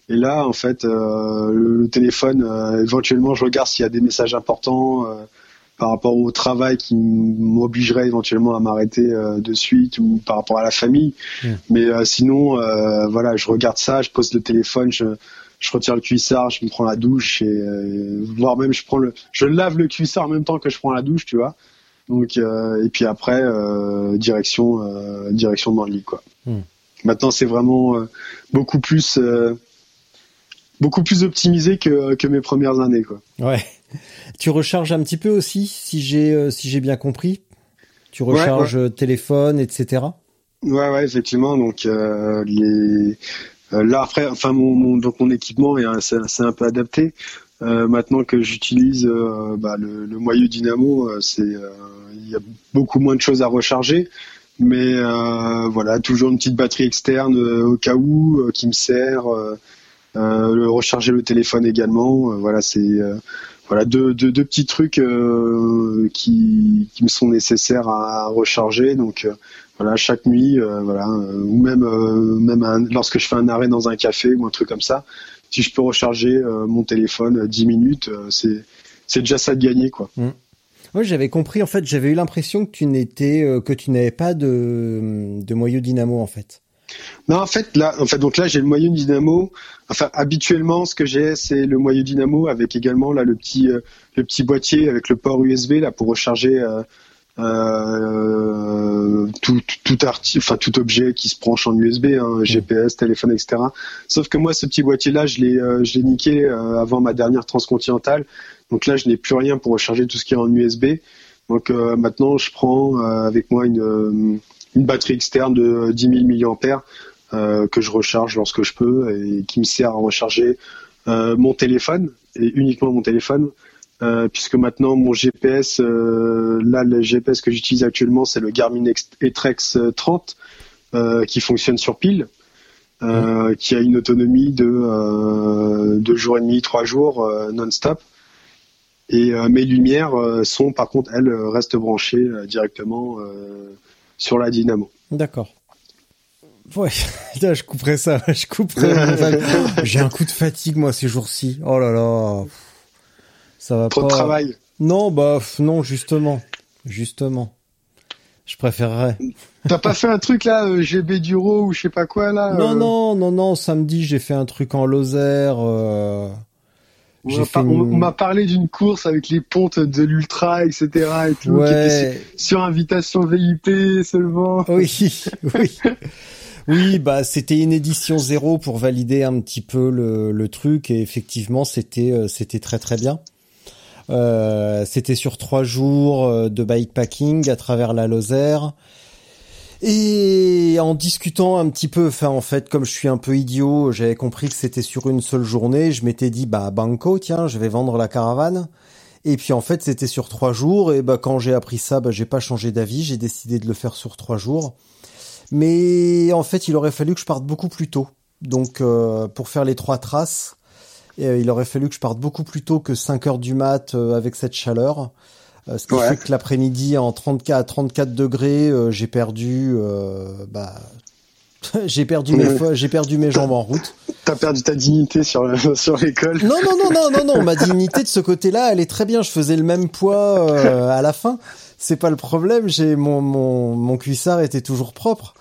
Et là, en fait, euh, le, téléphone, éventuellement, je regarde s'il y a des messages importants par rapport au travail qui m'obligerait éventuellement à m'arrêter de suite ou par rapport à la famille. Mmh. Mais sinon, voilà, je regarde ça, je pose le téléphone, je je retire le cuissard, je me prends la douche et euh, voire même je prends le, je lave le cuissard en même temps que je prends la douche, tu vois. Donc euh, et puis après euh, direction direction dans le lit quoi. Hmm. Maintenant c'est vraiment beaucoup plus beaucoup plus optimisé que que mes premières années quoi. Ouais. Tu recharges un petit peu aussi si j'ai si j'ai bien compris? Tu recharges téléphone etc. Ouais ouais effectivement donc les là après, enfin mon, mon, donc mon équipement est assez, un peu adapté. Euh, maintenant que j'utilise euh, bah, le, le, moyeu dynamo, c'est il y a beaucoup moins de choses à recharger, mais voilà toujours une petite batterie externe au cas où qui me sert. recharger le téléphone également. voilà c'est voilà deux, deux, deux, petits trucs qui, qui me sont nécessaires à recharger. Donc voilà, chaque nuit, euh, voilà, euh, ou même euh, même lorsque je fais un arrêt dans un café ou un truc comme ça, si je peux recharger mon téléphone 10 minutes, c'est c'est déjà ça de gagner quoi. Mmh. j'avais compris en fait, j'avais eu l'impression que tu n'étais que tu n'avais pas de de moyeu dynamo en fait. Non, en fait, là, en fait, donc là, j'ai le moyeu dynamo. Enfin, habituellement, ce que j'ai, c'est le moyeu dynamo avec également là le petit, le petit boîtier avec le port USB là pour recharger euh, tout, tout, enfin tout objet qui se branche en USB, hein, GPS, téléphone, etc. Sauf que moi, ce petit boîtier-là, je l'ai, euh, je l'ai niqué euh, avant ma dernière transcontinentale. Donc là, je n'ai plus rien pour recharger tout ce qui est en USB. Donc maintenant, je prends avec moi une, une batterie externe de 10 000 mAh que je recharge lorsque je peux et qui me sert à recharger mon téléphone et uniquement mon téléphone. puisque maintenant mon GPS, là le GPS que j'utilise actuellement c'est le Garmin Etrex 30 qui fonctionne sur pile. Euh, qui a une autonomie de euh, deux jours et demi, trois jours euh, non-stop. Et mes lumières sont, par contre, elles restent branchées directement sur la dynamo. D'accord. Ouais, je couperai ça, je couperai. J'ai un coup de fatigue moi ces jours-ci. Oh là là, ça va Trop pas. de travail. Non, bah non, justement, justement. Je préférerais. T'as pas fait un truc là, euh, GB Duro ou je sais pas quoi là Non, euh non, non, non. Samedi, j'ai fait un truc en Lozère. Euh... On m'a par- parlé d'une course avec les pontes de l'Ultra, etc. Et tout, qui Ouais. était sur, sur invitation VIP seulement. Oui, oui. Oui, bah c'était une édition zéro pour valider un petit peu le, le truc et effectivement c'était euh, c'était très très bien. Euh, c'était sur trois jours euh, de bikepacking à travers la Lozère. Et en discutant un petit peu, enfin en fait comme je suis un peu idiot, j'avais compris que c'était sur une seule journée. Je m'étais dit bah banco, tiens, je vais vendre la caravane. Et puis en fait c'était sur trois jours. Et bah quand j'ai appris ça, bah j'ai pas changé d'avis. J'ai décidé de le faire sur trois jours. Mais en fait il aurait fallu que je parte beaucoup plus tôt. Donc euh, pour faire les trois traces, euh, il aurait fallu que je parte beaucoup plus tôt que 5 heures du mat euh, avec cette chaleur. Euh, ce qui Ouais. fait que l'après-midi en 34 à 34 degrés, euh, j'ai perdu euh, bah j'ai perdu mes j'ai perdu mes jambes en route. T'as perdu ta dignité sur le- sur l'école. Non non non non non non, ma dignité de ce côté-là, elle est très bien, je faisais le même poids euh, à la fin. C'est pas le problème, j'ai mon mon mon cuissard était toujours propre.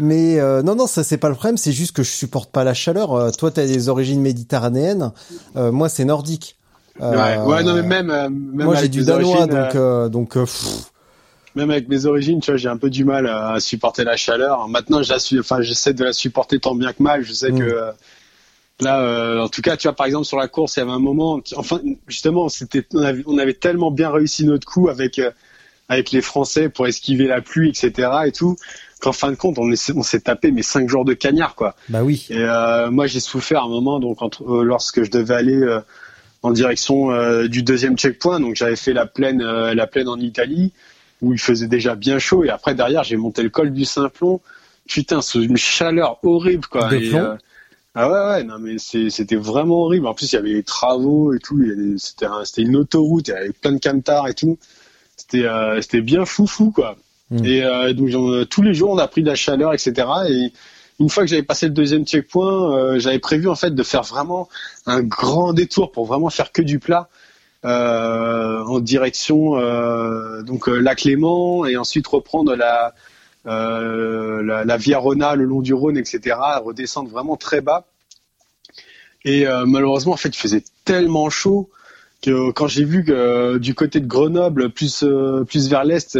Mais euh, non non, ça c'est pas le problème, c'est juste que je supporte pas la chaleur. Euh, toi t'as des origines méditerranéennes, moi c'est nordique. Ouais, ouais, non mais même, euh, même moi j'ai avec du mes danois origines, donc euh, euh, donc même avec mes origines, tu vois, j'ai un peu du mal à, supporter la chaleur. Maintenant, je la suis, enfin, j'essaie de la supporter tant bien que mal. Je sais Mm. que là, euh, en tout cas, tu vois, par exemple sur la course, il y avait un moment, enfin, justement, c'était, on avait, on avait tellement bien réussi notre coup avec euh, avec les Français pour esquiver la pluie, etc. et tout, qu'en fin de compte, on, est- on s'est tapé mais cinq jours de cagnard, quoi. bah oui. Et euh, moi, j'ai souffert un moment, donc entre, lorsque je devais aller en direction euh, du deuxième checkpoint, donc j'avais fait la plaine, euh, la plaine en Italie, où il faisait déjà bien chaud, et après derrière, j'ai monté le col du Simplon. Putain, c'est une chaleur horrible, quoi. De Et, plomb euh, ah ouais, ouais, non mais c'était vraiment horrible. En plus, il y avait des travaux et tout. C'était un- c'était une autoroute, il y avait plein de camtars et tout. C'était c'était bien foufou, quoi. Mm. Et donc tous les jours, on a pris de la chaleur, etc. Et une fois que j'avais passé le deuxième checkpoint, euh, j'avais prévu en fait de faire vraiment un grand détour pour vraiment faire que du plat euh, en direction euh, donc lac Léman et ensuite reprendre la, la la Via Rona le long du Rhône, etc. Redescendre vraiment très bas. Et malheureusement, en fait, il faisait tellement chaud que quand j'ai vu que du côté de Grenoble, plus plus vers l'est,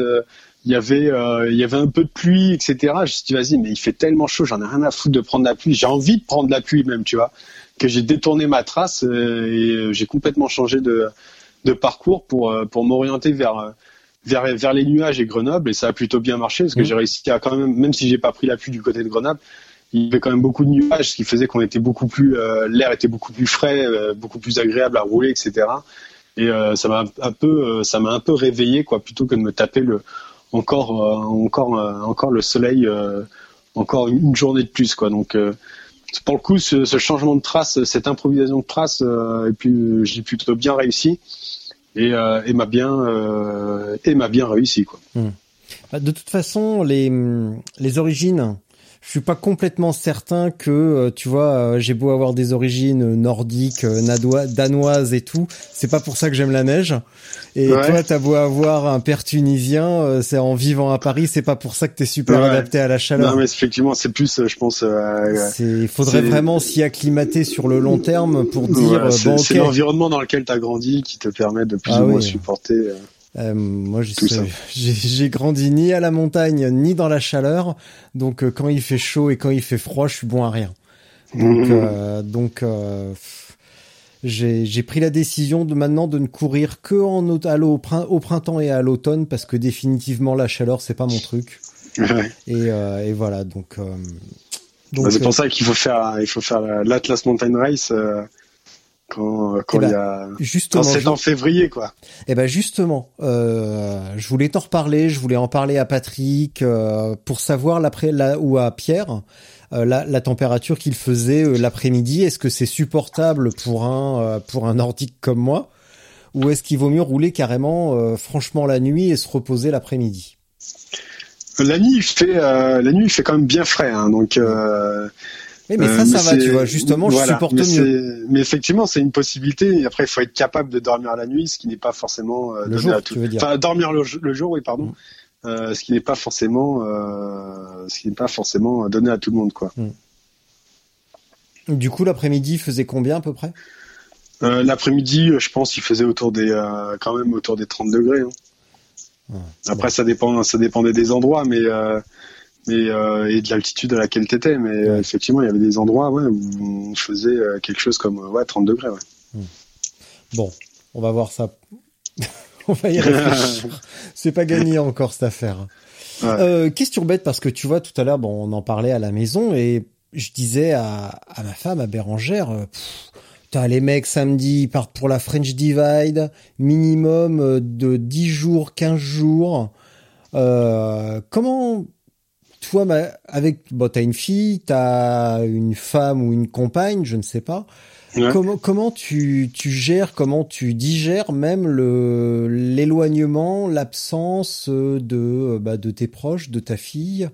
il y avait euh, il y avait un peu de pluie, etc. Je me suis dit vas-y, mais il fait tellement chaud, j'en ai rien à foutre de prendre la pluie. J'ai envie de prendre la pluie même, tu vois, que j'ai détourné ma trace euh, et euh, j'ai complètement changé de de parcours pour euh, pour m'orienter vers euh, vers vers les nuages et Grenoble et ça a plutôt bien marché parce que Mhm. j'ai réussi à quand même même si j'ai pas pris la pluie du côté de Grenoble il y avait quand même beaucoup de nuages, ce qui faisait qu'on était beaucoup plus, euh, l'air était beaucoup plus frais, euh, beaucoup plus agréable à rouler, etc. Et euh, ça m'a un peu, ça m'a un peu réveillé, quoi, plutôt que de me taper le, encore, euh, encore, euh, encore le soleil, euh, encore une, journée de plus, quoi. Donc, pour le coup, ce, ce changement de trace, cette improvisation de trace, euh, j'ai plutôt bien réussi et, euh, et m'a bien, euh, et m'a bien réussi, quoi. Bah, De toute façon, les, les origines, je suis pas complètement certain que, euh, tu vois, euh, j'ai beau avoir des origines nordiques, euh, nadois- danoises et tout, c'est pas pour ça que j'aime la neige. Et Ouais. toi, t'as beau avoir un père tunisien, c'est en vivant à Paris, c'est pas pour ça que t'es super Ouais. adapté à la chaleur. Non, mais effectivement, c'est plus, je pense, euh, Il faudrait vraiment s'y acclimater sur le long terme pour dire Ouais, c'est bon ok. l'environnement dans lequel tu as grandi qui te permet de plus Ah ou moins oui. supporter. euh. Euh, moi, j'ai grandi ni à la montagne ni dans la chaleur, donc euh, quand il fait chaud et quand il fait froid, je suis bon à rien. Donc, Mhm. euh, donc euh, j'ai pris la décision de maintenant de ne courir que en à au au printemps et à l'automne parce que définitivement la chaleur c'est pas mon truc. Ouais. Et, euh, et voilà, donc. euh, donc Bah, c'est pour ça qu'il faut faire, il faut faire l'Atlas Mountain Race quand, quand Eh y ben, a, justement, quand c'est en février, quoi. Eh ben justement, euh, je voulais t'en reparler, je voulais en parler à Patrick euh, pour savoir l'après la, ou à Pierre euh, la, la température qu'il faisait euh, l'après-midi. Est-ce que c'est supportable pour un euh, pour un nordique comme moi? Ou est-ce qu'il vaut mieux rouler carrément euh, franchement la nuit et se reposer l'après-midi? La nuit, il fait, euh, la nuit, il fait quand même bien frais, hein, donc. Euh, Mais euh, ça, ça va, tu vois. Justement, je voilà, supporte mais mieux. Mais effectivement, c'est une possibilité. Et après, il faut être capable de dormir la nuit, ce qui n'est pas forcément euh, Le donné jour, à tu tout. veux dire. Enfin, dormir le, le jour, oui, pardon. Mm. Euh, ce qui n'est pas forcément, euh, ce qui n'est pas forcément donné à tout le monde, quoi. Du coup, l'après-midi il faisait combien à peu près? Euh, L'après-midi, euh, je pense, il faisait autour des, euh, quand même autour des 30 degrés. hein. Ouais. Après, ça dépend, ça dépendait des endroits, mais euh, mais euh, et de l'altitude à laquelle t'étais. Mais euh, Ouais. effectivement, il y avait des endroits, ouais, où on faisait euh, quelque chose comme euh, ouais 30 degrés. Ouais. Bon, on va voir ça. on va y réfléchir. C'est pas gagné encore cette affaire. Euh, question bête parce que tu vois tout à l'heure, bon, on en parlait à la maison et je disais à, à ma femme, à Bérangère, euh, pff, les mecs samedi ils partent pour la French Divide, minimum euh, de 10 jours, 15 jours. Euh, comment toi, avec, bon, t'as une fille, t'as une femme ou une compagne, je ne sais pas. Ouais. Comment comment tu tu gères, comment tu digères même le l'éloignement, l'absence euh, de euh, bah, de tes proches, de ta fille?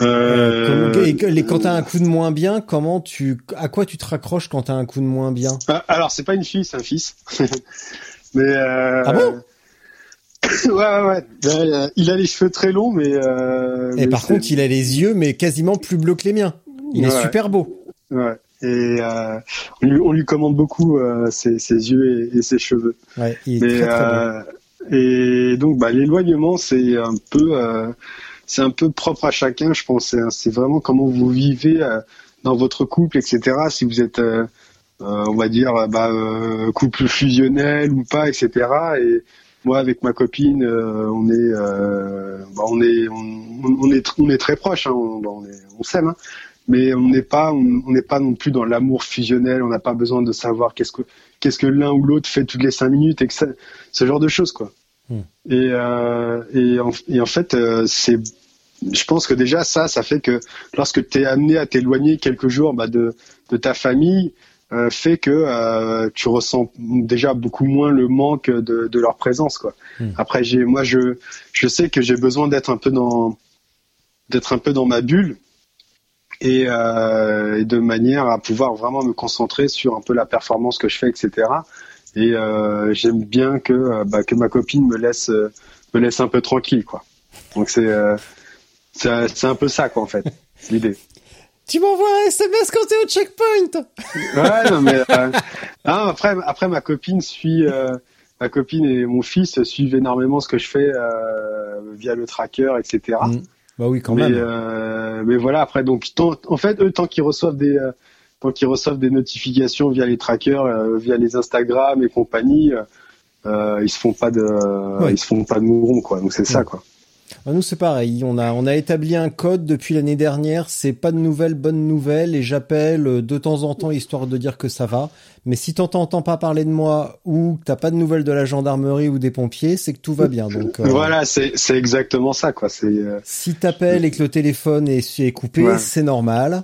Euh, et quand t'as un coup de moins bien, comment tu à quoi tu te raccroches quand t'as un coup de moins bien? Ah, alors, c'est pas une fille, c'est un fils. mais euh, Ah bon? ouais, ouais, ouais. Il a les cheveux très longs, mais. Euh, Et mais par contre, il a les yeux mais quasiment plus bleus que les miens. Il est super beau. Ouais. Et euh, on, lui, on lui commande beaucoup euh, ses, ses yeux et, et ses cheveux. Ouais, il est Mais, très très beau. euh, et donc, bah, l'éloignement, c'est un peu, euh, c'est un peu propre à chacun, je pense. C'est- vraiment comment vous vivez euh, dans votre couple, etc. Si vous êtes, on va dire, bah, euh, couple fusionnel ou pas, etc. Et moi, avec ma copine, euh, on est, euh, bah, on est, on, on est, on est très proches. Hein, on, bah, on, est- on s'aime. Hein, mais on n'est pas, on on n'est pas non plus dans l'amour fusionnel. On n'a pas besoin de savoir qu'est-ce que, qu'est-ce que l'un ou l'autre fait toutes les cinq minutes et que ça, ce genre de choses quoi. Hmm. Et, euh, et, en, et en fait, euh, c'est, je pense que déjà ça, ça fait que lorsque tu es amené à t'éloigner quelques jours bah, de, de ta famille, euh, fait que euh, tu ressens déjà beaucoup moins le manque de, de leur présence quoi. Hmm. Après, j'ai, moi, je, je sais que j'ai besoin d'être un peu dans, d'être un peu dans ma bulle. Et, euh, et de manière à pouvoir vraiment me concentrer sur un peu la performance que je fais, etc. Et j'aime bien que bah, que ma copine me laisse me laisse un peu tranquille, quoi. Donc c'est c'est c'est un peu ça, quoi, en fait, l'idée. Tu m'envoies un SMS quand t'es au checkpoint. Ouais, non, mais euh, après après ma copine suit euh, ma copine et mon fils suivent énormément ce que je fais euh, via le tracker, etc. Mm. Bah oui, quand mais, même. euh, mais voilà, après, donc, tant- en fait, eux, tant qu'ils reçoivent des, euh, tant qu'ils reçoivent des notifications via les trackers, euh, via les Instagram et compagnie, ils se font pas de, Ouais. ils se font pas de mourons, quoi. Donc c'est ça, Ouais. quoi. Ah, Nous c'est pareil, on a on a établi un code depuis l'année dernière, c'est pas de nouvelles, bonnes nouvelles et j'appelle euh, de temps en temps histoire de dire que ça va. Mais si t'entends pas parler de moi ou que t'as pas de nouvelles de la gendarmerie ou des pompiers, c'est que tout va bien. Donc euh, Voilà, c'est, c'est exactement ça, quoi. C'est, euh, si t'appelles et que le téléphone est, est coupé, Ouais. c'est normal.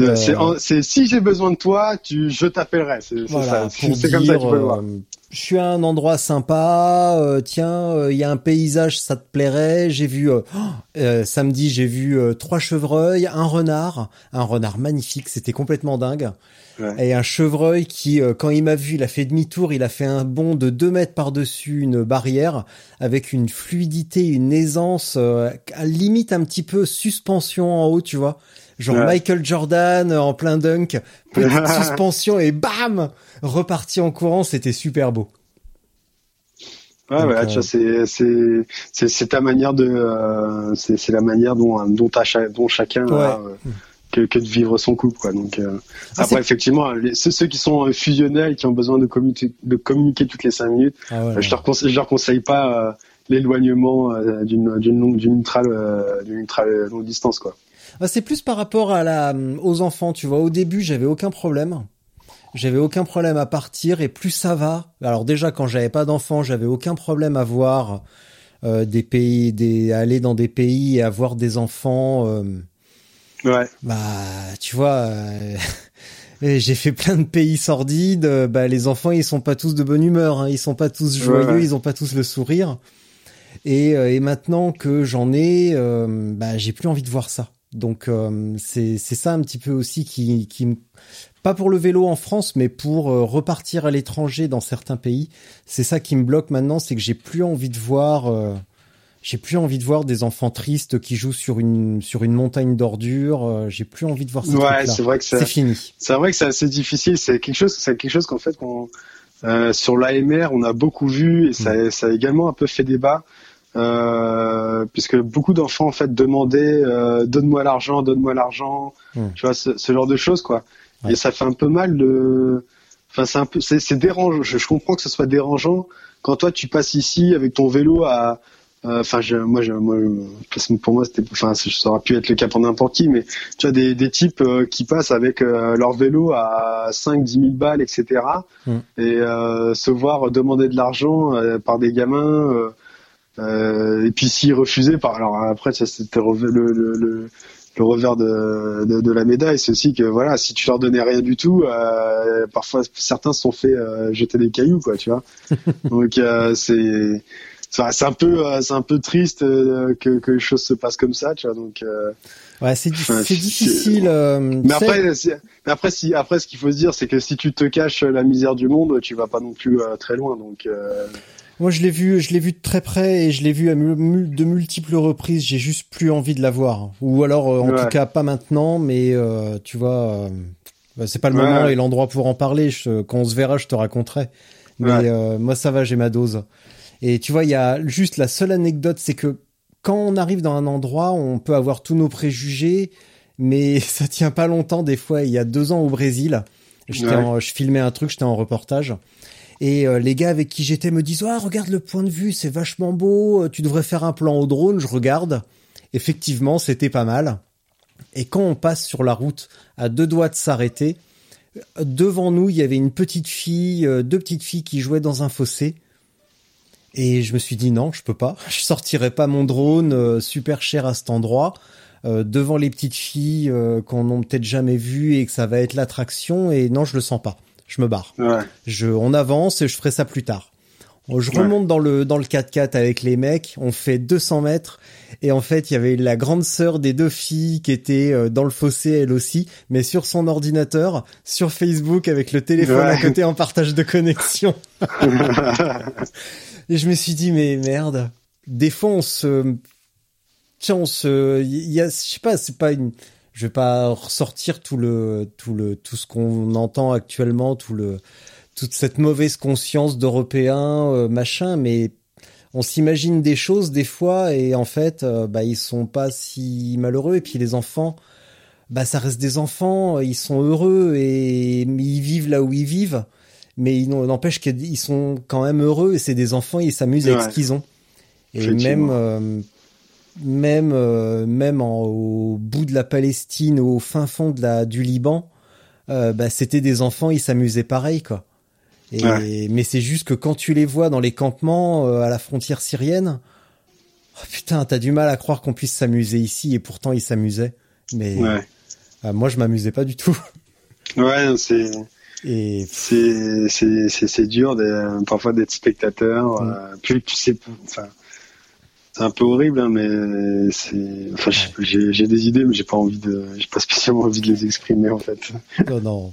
euh, Euh, c'est, si j'ai besoin de toi, tu, je t'appellerai. C'est, Voilà, comme ça que tu peux le voir. Je suis à un endroit sympa, euh, tiens, euh, il y a un paysage, ça te plairait. J'ai vu euh, oh, euh, samedi, j'ai vu euh, trois chevreuils, un renard, un renard magnifique, c'était complètement dingue. Ouais. Et un chevreuil qui, euh, quand il m'a vu, il a fait demi-tour, il a fait un bond de deux mètres par-dessus une barrière, avec une fluidité, une aisance, euh, à limite un petit peu suspension en haut, tu vois. Genre Ouais. Michael Jordan euh, en plein dunk, petite suspension et bam Reparti en courant, c'était super beau. Ouais, Donc, ouais, euh, tu vois, c'est, c'est, ta manière de, euh, c'est, c'est la manière dont, chacun a, Ouais. euh, que, que de vivre son couple, quoi. Donc, euh, Ah, après, effectivement, les, ceux, ceux qui sont euh, fusionnels, qui ont besoin de communiquer, de communiquer toutes les cinq minutes, Ah ouais, euh, je leur conseille, je leur conseille pas, euh, l'éloignement d'une d'une longue d'une ultra d'une ultra longue distance quoi. Ah, c'est plus par rapport à la aux enfants, tu vois. Au début, j'avais aucun problème. J'avais aucun problème à partir et plus ça va. Alors déjà quand j'avais pas d'enfants, j'avais aucun problème à voir euh, des pays, des aller dans des pays et avoir des enfants. Euh, ouais. Bah, tu vois, euh, j'ai fait plein de pays sordides. Bah, les enfants, ils sont pas tous de bonne humeur. Hein, ils sont pas tous joyeux. Ils ont pas tous le sourire. Et, et maintenant que j'en ai, bah, j'ai plus envie de voir ça. Donc c'est c'est ça un petit peu aussi qui qui pas pour le vélo en France, mais pour euh, repartir à l'étranger dans certains pays. C'est ça qui me bloque maintenant, c'est que j'ai plus envie de voir, euh, j'ai plus envie de voir des enfants tristes qui jouent sur une sur une montagne d'ordures. Euh, j'ai plus envie de voir ça. Ouais, c'est vrai que c'est fini. C'est vrai que c'est assez difficile. C'est quelque chose, c'est quelque chose qu'en fait qu'on sur l'AMR on a beaucoup vu et ça, mm. ça a également un peu fait débat. Puisque beaucoup d'enfants en fait demandaient donne-moi l'argent, donne-moi l'argent, mm. tu vois ce, ce, genre de choses quoi. Et ça fait un peu mal de. Enfin, c'est un peu, c'est dérangeant. Je, comprends que ce soit dérangeant quand toi tu passes ici avec ton vélo à. Euh, enfin, moi, moi, pour moi, c'était, enfin, ça aurait pu être le cas pour n'importe qui, mais tu vois des, des types euh, qui passent avec euh, leur vélo à 5 10 000 balles, etc. Mm. Et se voir demander de l'argent par des gamins. Et puis s'ils refusaient, par alors après ça c'était le, le, le le revers de, de, de la médaille, c'est aussi que voilà, si tu leur donnais rien du tout, euh, parfois certains se sont fait euh, jeter des cailloux, quoi, tu vois. Donc euh, c'est c'est un peu euh, c'est un peu triste euh, que, que les choses se passent comme ça, tu vois. Donc ouais, c'est difficile. mais après, mais après si après ce qu'il faut se dire, c'est que si tu te caches la misère du monde, tu vas pas non plus très loin. Donc moi, je l'ai vu, je l'ai vu de très près et je l'ai vu à de multiples reprises. J'ai juste plus envie de la voir, ou alors euh, en tout cas pas maintenant. Mais euh, tu vois, euh, bah, c'est pas le moment et l'endroit pour en parler. quand on se verra, je te raconterai. Mais moi, ça va, j'ai ma dose. Et tu vois, il y a juste la seule anecdote, c'est que quand on arrive dans un endroit, on peut avoir tous nos préjugés, mais ça tient pas longtemps. Des fois, il y a deux ans au Brésil, je filmais un truc, j'étais en reportage. Et euh, les gars avec qui j'étais me disent ah regarde le point de vue c'est vachement beau euh, tu devrais faire un plan au drone. Je regarde. Effectivement c'était pas mal. Et quand on passe sur la route à deux doigts de s'arrêter devant nous il y avait une petite fille euh, deux petites filles qui jouaient dans un fossé. Et je me suis dit non je peux pas. Je sortirai pas mon drone super cher à cet endroit devant les petites filles qu'on n'a peut-être jamais vues et que ça va être l'attraction. Et non je le sens pas je me barre. Je, on avance et je ferai ça plus tard. Je remonte dans le dans le 4x4 avec les mecs, on fait 200 mètres. Et en fait il y avait la grande sœur des deux filles qui était euh, dans le fossé elle aussi, mais sur son ordinateur, sur Facebook avec le téléphone à côté en partage de connexion. et je me suis dit mais merde, des fois on se, tiens on se, il y a, je sais pas, c'est pas une, je vais pas ressortir tout le tout le tout ce qu'on entend actuellement, tout le toute cette mauvaise conscience d'Européens, euh, machin, mais on s'imagine des choses des fois et en fait, euh, bah ils sont pas si malheureux. Et puis les enfants, bah ça reste des enfants, ils sont heureux et ils vivent là où ils vivent, mais il n'empêche qu'ils sont quand même heureux et c'est des enfants, ils s'amusent avec ce qu'ils ont. Et même euh, même euh, même au bout de la Palestine, au fin fond de la du Liban, euh, bah, c'était des enfants, ils s'amusaient pareil quoi. Et, Mais c'est juste que quand tu les vois dans les campements euh, à la frontière syrienne, oh, putain, t'as du mal à croire qu'on puisse s'amuser ici et pourtant ils s'amusaient. Mais moi je m'amusais pas du tout. Ouais, c'est et c'est c'est dur parfois d'être spectateur. Mm. puis tu sais, enfin c'est un peu horrible, hein, mais c'est. Enfin, j'ai des idées, mais j'ai pas envie de, j'ai pas spécialement envie de les exprimer en fait. Non, non,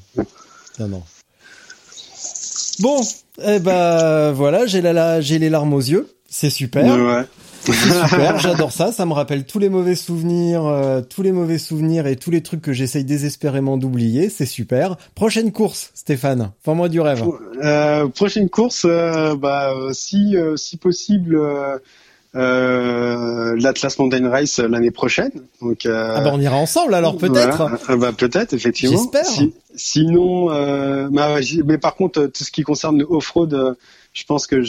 non, non. Bon, eh ben voilà, j'ai la, j'ai les larmes aux yeux. C'est super. Ouais. C'est super, j'adore ça. Ça me rappelle tous les mauvais souvenirs, euh, tous les mauvais souvenirs et tous les trucs que j'essaye désespérément d'oublier. C'est super. Prochaine course, Stéphane. Enfin moi du rêve. Euh, prochaine course, euh, bah si si possible euh, l'Atlas Mountain Race l'année prochaine. Donc, euh, ah bah on ira ensemble alors peut-être. Ah bah peut-être effectivement. J'espère. Si, Sinon, euh, bah, mais par contre, tout ce qui concerne le off-road, je pense que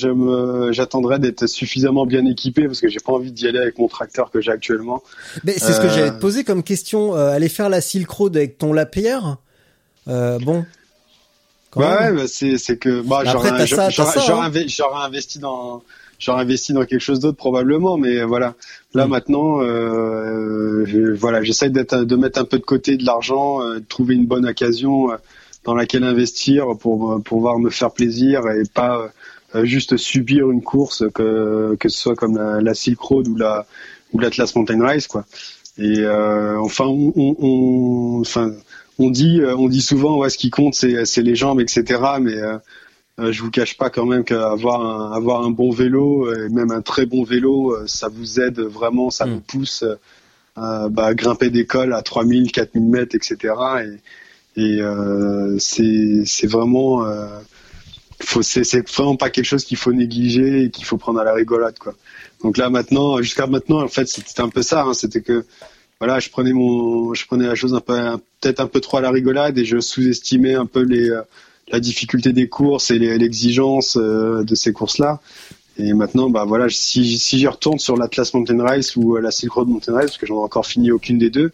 j'attendrai d'être suffisamment bien équipé parce que j'ai pas envie d'y aller avec mon tracteur que j'ai actuellement. Mais c'est ce que j'allais te poser comme question. aller faire la Silk Road avec ton Lapierre, bon. ouais, bah, c'est c'est que bah, j'aurais hein. investi dans j'aurais investi dans quelque chose d'autre probablement, mais voilà. Là mm. maintenant, euh, voilà, j'essaie de mettre un peu de côté de l'argent, euh, de trouver une bonne occasion euh, dans laquelle investir pour, pouvoir me faire plaisir et pas juste subir une course que que ce soit comme la, Silk Road ou la ou l'Atlas Mountain Race quoi. Et enfin, on, enfin, on dit on dit souvent ouais, ce qui compte c'est c'est les jambes etc. Mais euh, je vous cache pas quand même qu'avoir un, avoir un bon vélo et même un très bon vélo, euh, ça vous aide vraiment, ça vous mm. pousse à bah, grimper des cols à 3000, 4000 mètres, etc. Et, et euh, c'est vraiment, euh, c'est vraiment pas quelque chose qu'il faut négliger et qu'il faut prendre à la rigolade, quoi. Donc là maintenant, jusqu'à maintenant, en fait, c'était un peu ça. Hein, c'était que voilà, je prenais mon, je prenais la chose un peu, peut-être un peu trop à la rigolade et je sous-estimais un peu les la difficulté des courses et l'exigence euh, de ces courses-là. Et maintenant, bah voilà, si, si j'y retourne sur l'Atlas Mountain Race ou euh, la Silk Road Mountain Race, parce que j'en ai encore fini aucune des deux,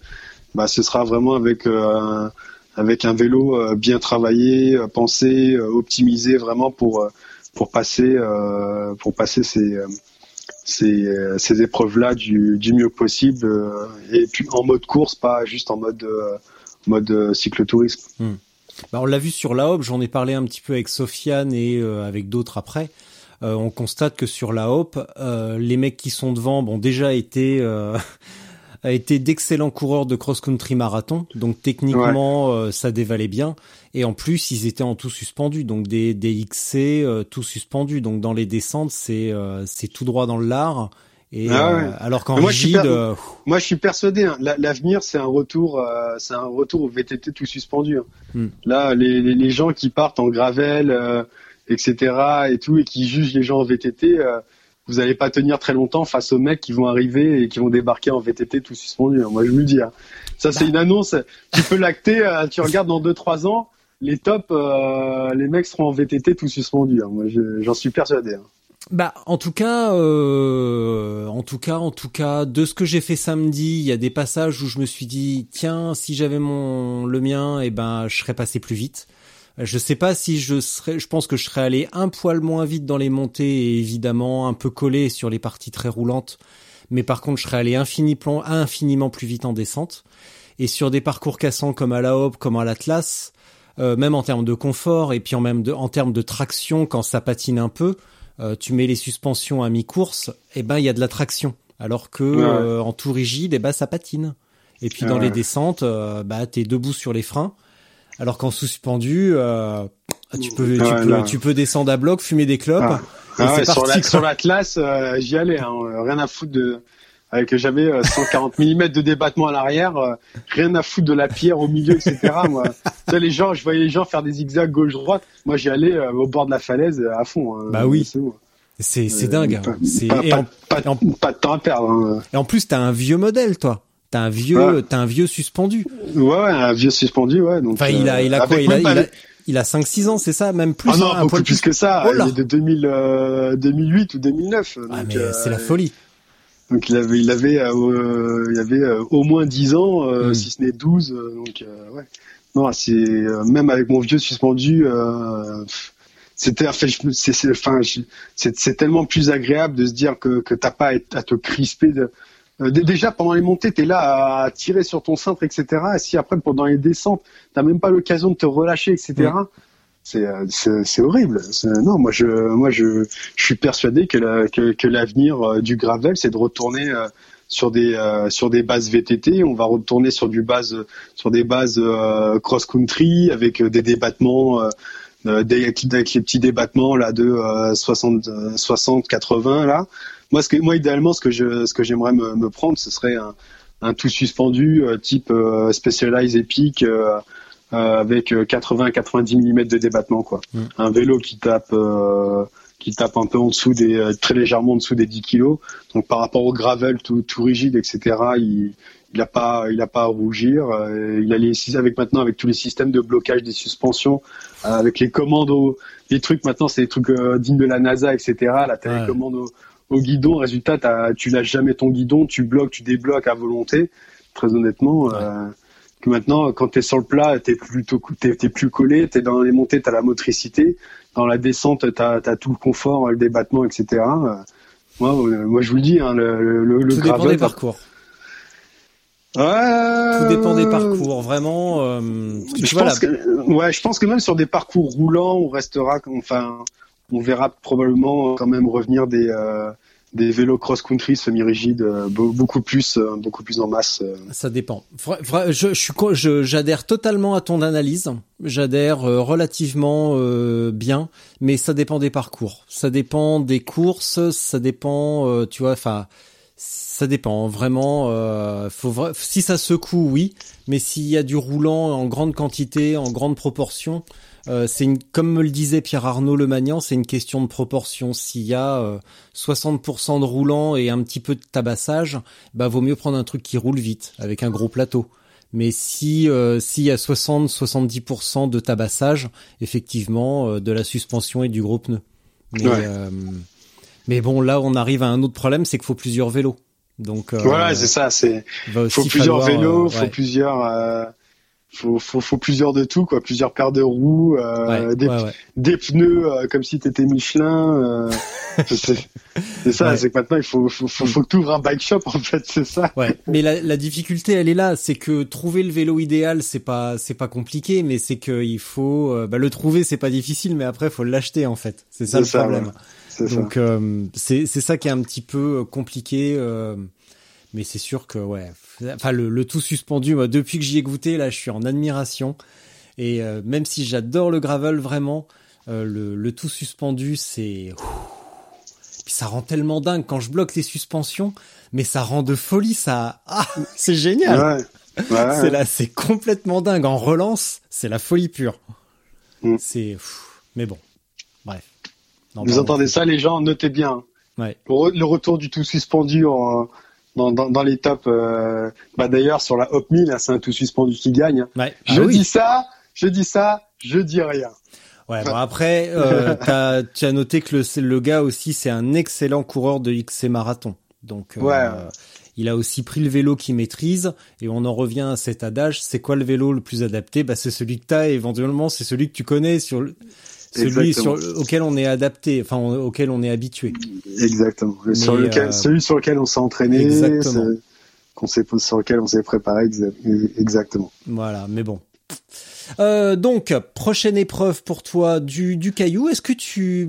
bah ce sera vraiment avec euh, avec un vélo bien travaillé, pensé, optimisé vraiment pour pour passer pour passer ces ces, ces épreuves-là du, du mieux possible et puis en mode course, pas juste en mode mode cyclotourisme. Hmm. Bah, on l'a vu sur la Hope, j'en ai parlé un petit peu avec Sofiane et euh, avec d'autres après. Euh, on constate que sur la Hope, euh, les mecs qui sont devant, bon déjà été a été d'excellents coureurs de cross-country marathon, donc techniquement ça dévalait bien. Et en plus, ils étaient en tout suspendu, donc des, des XC tout suspendus. Donc dans les descentes, c'est c'est tout droit dans le lard. Et ah euh, alors qu'en rigide, euh, moi je suis persuadé, hein, l'avenir c'est un retour, euh, c'est un retour au VTT tout suspendu. Hein. Hmm. Là, les, les, les, gens qui partent en gravel, etc. et tout, et qui jugent les gens en VTT, vous n'allez pas tenir très longtemps face aux mecs qui vont arriver et qui vont débarquer en VTT tout suspendu. Hein. Moi je me dis, ça c'est bah. une annonce. Tu peux l'acter, tu regardes dans 2-3 ans, les tops, les mecs seront en VTT tout suspendu. Moi j'en suis persuadé. Bah, en tout cas, euh, en tout cas, en tout cas, de ce que j'ai fait samedi, il y a des passages où je me suis dit, tiens, si j'avais mon le mien, eh ben, je serais passé plus vite. Je sais pas si je serais, je pense que je serais allé un poil moins vite dans les montées et évidemment un peu collé sur les parties très roulantes. Mais par contre, je serais allé infiniment, plus vite en descente. Et sur des parcours cassants comme à la Hope, comme à l'Atlas, euh, même en termes de confort et puis en même en termes de traction quand ça patine un peu, euh, tu mets les suspensions à mi-course, et eh ben il y a de la traction. Alors que euh, en tout rigide, et eh ben ça patine. Et puis dans les descentes, euh, bah t'es debout sur les freins. Alors qu'en suspendu, tu peux tu peux descendre à bloc, fumer des clopes. Ah. Ah sur l'Atlas, j'y allais, hein, rien à foutre de avec j'avais 140 mm de débattement à l'arrière, rien à foutre de la pierre au milieu, etc. Moi, tu sais, les gens, je voyais les gens faire des zigzags gauche-droite. Moi, j'y allais au bord de la falaise à fond. Hein. bah oui. C'est c'est dingue. C'est pas, pas, de temps à perdre. Hein. Et en plus, t'as un vieux modèle, toi. T'as un vieux, t'as un vieux suspendu. Ouais, un vieux suspendu, ouais. Donc, enfin, il a, il a quoi il a, il a, il a 5-6 ans, c'est ça, même plus. Ah non, beaucoup plus que ça. Oh il est de 2000, 2008 ou 2009. Ah, mais c'est la folie. Donc il avait, il avait, euh, il avait euh, au moins 10 ans, euh, hmm. si ce n'est 12. donc ouais. Non, c'est même avec mon vieux suspendu, c'était, enfin, c'est, tellement plus agréable de se dire que que t'as pas à, te crisper. De, déjà pendant les montées, t'es là à tirer sur ton cintre, etc. Et si après pendant les descentes, t'as même pas l'occasion de te relâcher, etc. Euh, c'est c'est horrible. Non, moi je moi je je suis persuadé que la, que, que l'avenir euh, du gravel c'est de retourner euh, sur des sur des bases VTT, on va retourner sur du base sur des bases cross country avec des débattements des, avec les petits débattements là de 60 60 80 là. Moi ce que moi idéalement ce que je ce que j'aimerais me, me prendre ce serait un un tout suspendu type Specialized Epic euh, avec 80-90 mm de débattement quoi. Mm. Un vélo qui tape euh, qui tape un peu en dessous des, euh, très légèrement en dessous des 10 kilos. Donc par rapport au gravel tout, tout rigide, etc., il, il a pas, il a pas à rougir. Euh, il a les, avec maintenant avec tous les systèmes de blocage des suspensions, euh, avec les commandes, les trucs maintenant, c'est des trucs dignes de la NASA, etc. La télécommande au, au, guidon. Résultat, tu lâches jamais ton guidon, tu bloques, tu débloques à volonté. Très honnêtement. Que maintenant, quand tu es sur le plat, t'es plutôt, t'es, es plus collé, t'es dans les montées, t'as la motricité dans la descente, tu as, tout le confort, le débattement, etc. Moi, euh, moi, je vous le dis, hein, le, le, Tout dépend des parcours. Tout dépend des parcours, vraiment. Euh, je pense que, ouais, je pense que même sur des parcours roulants, on restera, enfin, on verra probablement quand même revenir des, euh, des vélos cross-country semi-rigides euh, beaucoup plus euh, beaucoup plus en masse. Euh. Ça dépend. Je, suis j'adhère totalement à ton analyse. J'adhère relativement bien, mais ça dépend des parcours. Ça dépend des courses. Ça dépend, tu vois, enfin. Ça dépend vraiment. faut si ça secoue, oui, mais s'il y a du roulant en grande quantité, en grande proportion, euh, c'est une, comme me le disait Pierre Arnaud Le Magnan, c'est une question de proportion. S'il y a 60% euh, de roulant et un petit peu de tabassage, bah vaut mieux prendre un truc qui roule vite avec un gros plateau. Mais si euh, s'il y a 60-70% de tabassage, effectivement, de la suspension et du gros pneu. Mais, mais bon, là, on arrive à un autre problème, c'est qu'il faut plusieurs vélos. Donc voilà, c'est ça. C'est faut plusieurs vélos, faut plusieurs faut, faut, faut plusieurs de tout, quoi, plusieurs paires de roues, euh, des, des, pneus euh, comme si t'étais Michelin. Euh, c'est ça, c'est que maintenant il faut, faut, faut, faut que tu ouvres un bike shop en fait, c'est ça. Ouais. Mais la, la difficulté, elle est là, c'est que trouver le vélo idéal, c'est pas, c'est pas compliqué, mais c'est que il faut, euh, bah, le trouver, c'est pas difficile, mais après faut l'acheter en fait. C'est ça le problème. Donc c'est c'est ça qui est un petit peu compliqué. mais c'est sûr que ouais, enfin le, tout suspendu. Moi, depuis que j'y ai goûté, là, je suis en admiration. Et euh, même si j'adore le gravel vraiment, euh, le, tout suspendu, c'est puis ça rend tellement dingue quand je bloque les suspensions, mais ça rend de folie. Ça, ah, c'est génial. C'est là, c'est complètement dingue. En relance, c'est la folie pure. Mm. C'est, mais bon, bref. Vous entendez ça, les gens Notez bien. Ouais. Le retour du tout suspendu en dans, dans, dans les tops. Euh, bah d'ailleurs sur la Hop 1000, c'est un tout suspendu qui gagne. Ouais. Je ah dis ça, je dis ça, je dis rien. Ouais, bon après, euh, as, tu as noté que le, le gars aussi, c'est un excellent coureur de XC marathon. Donc, euh, il a aussi pris le vélo qu'il maîtrise. Et on en revient à cet adage. C'est quoi le vélo le plus adapté? Bah, c'est celui que t'as. éventuellement, c'est celui que tu connais sur le celui sur, auquel on est adapté, enfin auquel on est habitué. Exactement. sur lequel, euh, celui sur lequel on s'est entraîné, qu'on s'est sur lequel on s'est préparé exactement. Voilà, mais bon. Euh, donc prochaine épreuve pour toi du, du caillou. Est-ce que tu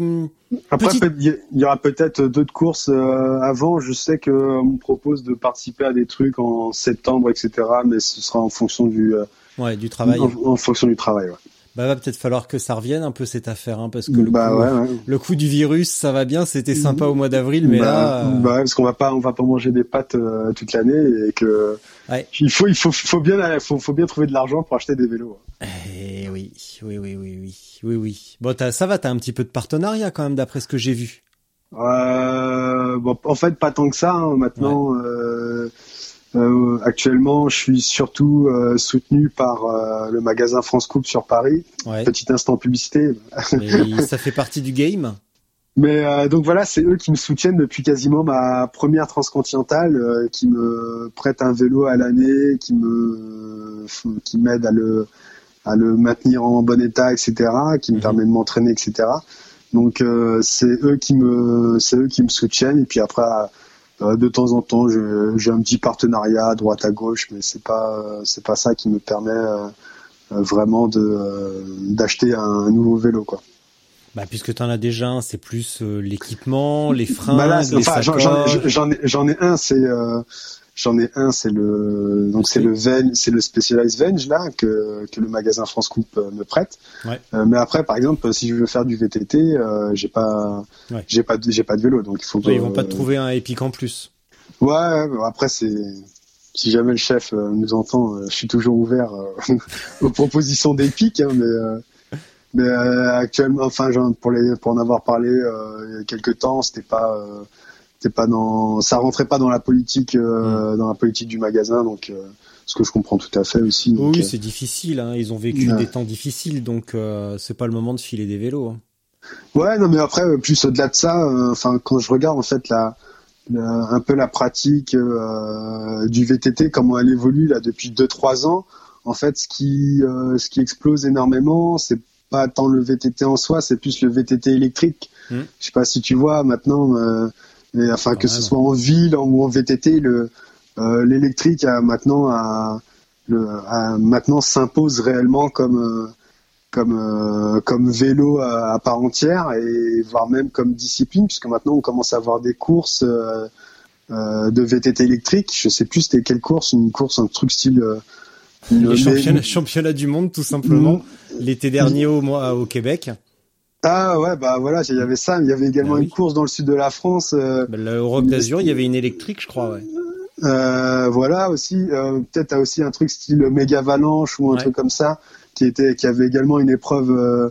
après il y aura peut-être d'autres courses euh, avant. Je sais que on me propose de participer à des trucs en septembre, etc. Mais ce sera en fonction du ouais du travail. En, en fonction du travail. Ouais bah va peut-être falloir que ça revienne un peu cette affaire, hein, parce que le, bah, coup, le coup du virus, ça va bien, c'était sympa au mois d'avril, mais bah, là, euh, bah parce qu'on va pas, on va pas manger des pâtes euh, toute l'année et que il faut, il faut, faut bien, faut, faut bien trouver de l'argent pour acheter des vélos. Eh oui, oui, oui, oui, oui, oui, oui. Bon, ça va, t'as un petit peu de partenariat quand même, d'après ce que j'ai vu. Euh, bon, en fait, pas tant que ça. Hein, maintenant, euh, euh, actuellement, je suis surtout euh, soutenu par euh, le magasin France Coupe sur Paris. Petit instant publicité. ça fait partie du game? Mais donc voilà, c'est eux qui me soutiennent depuis quasiment ma première transcontinentale, qui me prêtent un vélo à l'année, qui me qui m'aident à le à le maintenir en bon état, etc., qui me mhm. permet de m'entraîner, etc. Donc c'est eux qui me c'est eux qui me soutiennent et puis après euh, de temps en temps, j'ai un petit partenariat à droite à gauche, mais c'est pas c'est pas ça qui me permet euh, euh, vraiment de d'acheter un nouveau vélo quoi. Bah, puisque tu en as déjà un, c'est plus l'équipement, les freins, bah les enfin, J'en ai, j'en ai un, c'est J'en ai un, c'est le donc c'est le Venge, c'est le Specialized Venge là que que le magasin France Coupe euh, me prête. Ouais. Euh, mais après, par exemple, si je veux faire du VTT, euh, j'ai pas j'ai pas j'ai pas de vélo, donc il faut. ils vont pas te trouver un Epic en plus. Ouais, après c'est si jamais le chef nous entend, je suis toujours ouvert aux propositions d'Epic, hein, mais mais euh, actuellement, enfin, genre, pour les, pour en avoir parlé euh, il y a quelques temps, c'était pas, euh, c'était pas dans, ça rentrait pas dans la politique, euh, dans la politique du magasin, donc euh, ce que je comprends tout à fait aussi. donc, Oui, euh, c'est difficile. Hein. Ils ont vécu Ouais. des temps difficiles, donc c'est pas le moment de filer des vélos. hein. Ouais, non, mais après, plus au-delà de ça, enfin, quand je regarde en fait la, un peu la pratique euh, du VTT, comment elle évolue là depuis 2-3 ans, en fait, ce qui, euh, ce qui explose énormément, c'est pas tant le VTT en soi, c'est plus le VTT électrique. Mm. Je sais pas si tu vois maintenant, euh, mais, enfin que ce soit en ville ou en VTT, le euh, l'électrique a maintenant a, le, a- maintenant s'impose réellement comme euh, comme euh, comme vélo à, à part entière et voire même comme discipline puisque maintenant on commence à avoir des courses euh, euh, de VTT électrique. Je sais plus c'était quelle course, une course un truc style euh, Les championnats du monde, tout simplement. Mm. L'été dernier au mois au Québec, Ah ouais bah voilà il y avait ça, mais il y avait également Ah oui. une course dans le sud de la France. euh, bah, le Rock d'Azur, il y avait une électrique, je crois. Ouais. Euh, voilà aussi euh, peut-être t'as aussi un truc style méga avalanche ou un Ouais. truc comme ça qui était qui avait également une épreuve euh,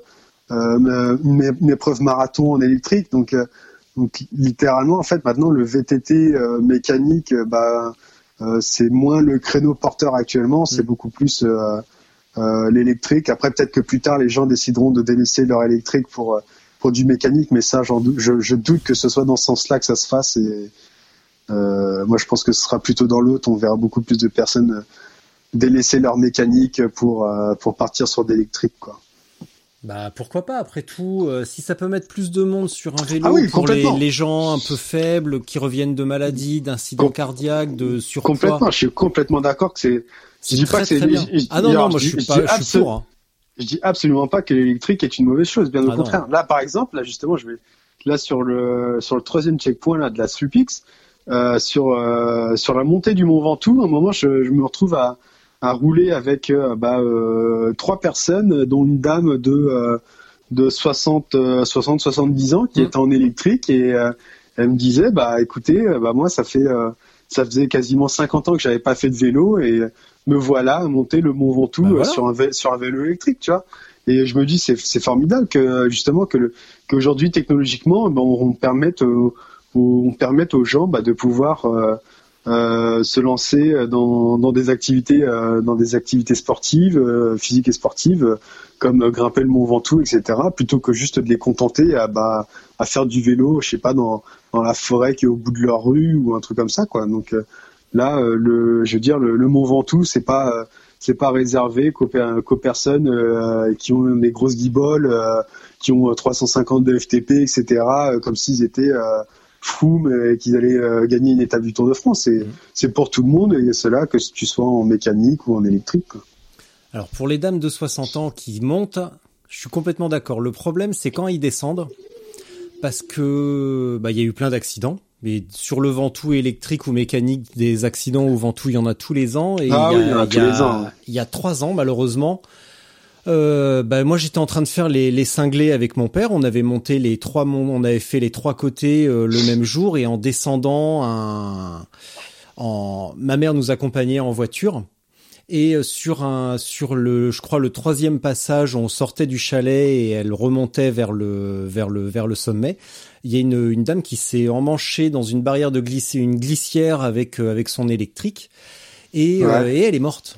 euh, une, une épreuve marathon en électrique donc euh, donc littéralement en fait maintenant le VTT mécanique bah euh, c'est moins le créneau porteur actuellement c'est Mm. beaucoup plus euh, l'électrique après peut-être que plus tard les gens décideront de délaisser leur électrique pour euh, pour du mécanique mais ça je, je doute que ce soit dans ce sens-là que ça se fasse et euh, moi, je pense que ce sera plutôt dans l'autre. On verra beaucoup plus de personnes délaisser leur mécanique pour pour partir sur d'électrique, quoi. Bah pourquoi pas après tout euh, si ça peut mettre plus de monde sur un vélo Ah oui, pour les, les gens un peu faibles qui reviennent de maladies, d'incidents Com- cardiaques, de surpoids. Complètement. Je suis complètement d'accord que c'est. Je dis pas que c'est- Ah non non, moi je suis je pas je suis pour. hein. Je dis absolument pas que l'électrique est une mauvaise chose. Bien au Ah non. contraire. Là, par exemple, là justement, je vais là sur le sur le troisième checkpoint là de la Supix, euh, sur euh, sur la montée du Mont Ventoux. À un moment, je, je me retrouve à à rouler avec euh, bah, euh, trois personnes, dont une dame de euh, de 60 euh, 60 70 ans qui Mm. était en électrique et euh, elle me disait bah écoutez bah moi ça fait euh, ça faisait quasiment 50 ans que j'avais pas fait de vélo et me voilà à monter le Mont Ventoux Bah voilà. sur un vé- sur un vélo électrique tu vois et je me dis c'est c'est formidable que justement que le qu'aujourd'hui technologiquement ben, on, on permette aux- aux- on permette aux gens bah, de pouvoir euh, euh, se lancer dans, dans des activités euh, dans des activités sportives euh, physiques et sportives comme grimper le Mont Ventoux etc plutôt que juste de les contenter à bah à faire du vélo je sais pas dans dans la forêt qui est au bout de leur rue ou un truc comme ça quoi donc euh, là euh, le je veux dire le, le Mont Ventoux c'est pas c'est pas réservé qu'aux, qu'aux personnes qui ont des grosses guiboles, qui ont euh, 350 de FTP, etc., comme s'ils étaient mais qu'ils allaient euh, gagner une étape du Tour de France. C'est, pour tout le monde, et c'est là que tu sois en mécanique ou en électrique. quoi. Alors pour les dames de 60 ans qui montent, je suis complètement d'accord. Le problème c'est quand ils descendent parce que bah il y a eu plein d'accidents. Mais sur le Ventoux électrique ou mécanique, des accidents au Ventoux, il y en a tous les ans. Et Ah il y oui, il y en a tous les ans. Il y a trois ans, malheureusement, euh, bah moi j'étais en train de faire les, les cinglés avec mon père. On avait monté les trois, on avait fait les trois côtés euh, le même jour et en descendant, un, en, ma mère nous accompagnait en voiture. Et euh, sur un, sur le, je crois le troisième passage, on sortait du chalet et elle remontait vers le, vers le, vers le sommet. Il y a une, une dame qui s'est emmanchée dans une barrière de glisse, une glissière avec, euh, avec son électrique et, Ouais. euh, et elle est morte.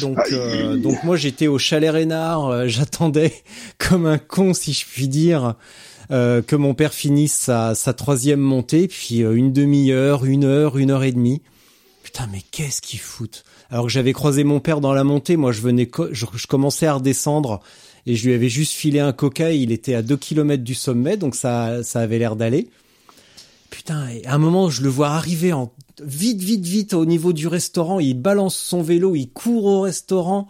Donc, euh, donc moi j'étais au chalet Rénard, euh, j'attendais comme un con si je puis dire euh, que mon père finisse sa, sa troisième montée, puis euh, une demi-heure, une heure, une heure et demie. Putain mais qu'est-ce qu'ils foutent? Alors que j'avais croisé mon père dans la montée, moi je venais, je, je commençais à redescendre et je lui avais juste filé un coca, et il était à deux kilomètres du sommet, donc ça, ça avait l'air d'aller. Putain, et à un moment, je le vois arriver en vite, vite, vite au niveau du restaurant. Il balance son vélo, il court au restaurant.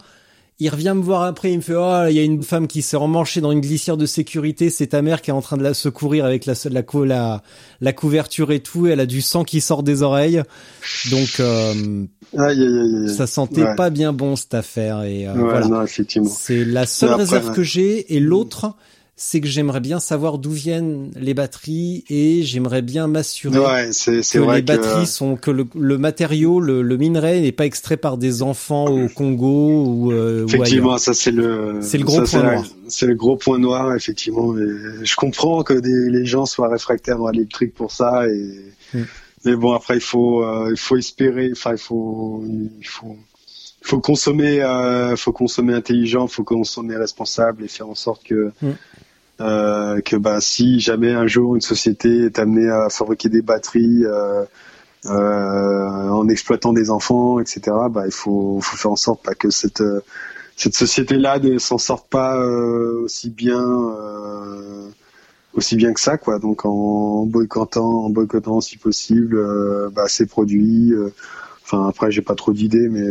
Il revient me voir après, il me fait oh il y a une femme qui s'est emmanchée dans une glissière de sécurité, c'est ta mère qui est en train de la secourir avec la la cou- la, la couverture et tout, elle a du sang qui sort des oreilles. Donc euh, Aïe, aïe, aïe, aïe. ça sentait Ouais. pas bien bon cette affaire et euh, Ouais, voilà. C'est la seule après, réserve ouais. que j'ai et l'autre c'est que j'aimerais bien savoir d'où viennent les batteries et j'aimerais bien m'assurer Ouais, que vrai les batteries sont que le, le matériau, le, le minerai n'est pas extrait par des enfants au Congo ou, euh, ou Effectivement, ailleurs. ça c'est le C'est le gros ça, point noir. C'est le gros point noir, effectivement. Et je comprends que des, les gens soient réfractaires à l'électrique pour ça. Et Mm. mais bon, après il faut euh, il faut espérer. Enfin, il faut il faut il faut consommer euh, faut consommer intelligent, faut consommer responsable et faire en sorte que Mm. Euh, que bah si jamais un jour une société est amenée à fabriquer des batteries euh, euh, en exploitant des enfants, etc. Bah il faut faut faire en sorte pas que cette euh, cette société-là ne s'en sorte pas euh, aussi bien aussi bien que ça quoi donc en boycottant en boycottant si possible bah, ces produits enfin après j'ai pas trop d'idées mais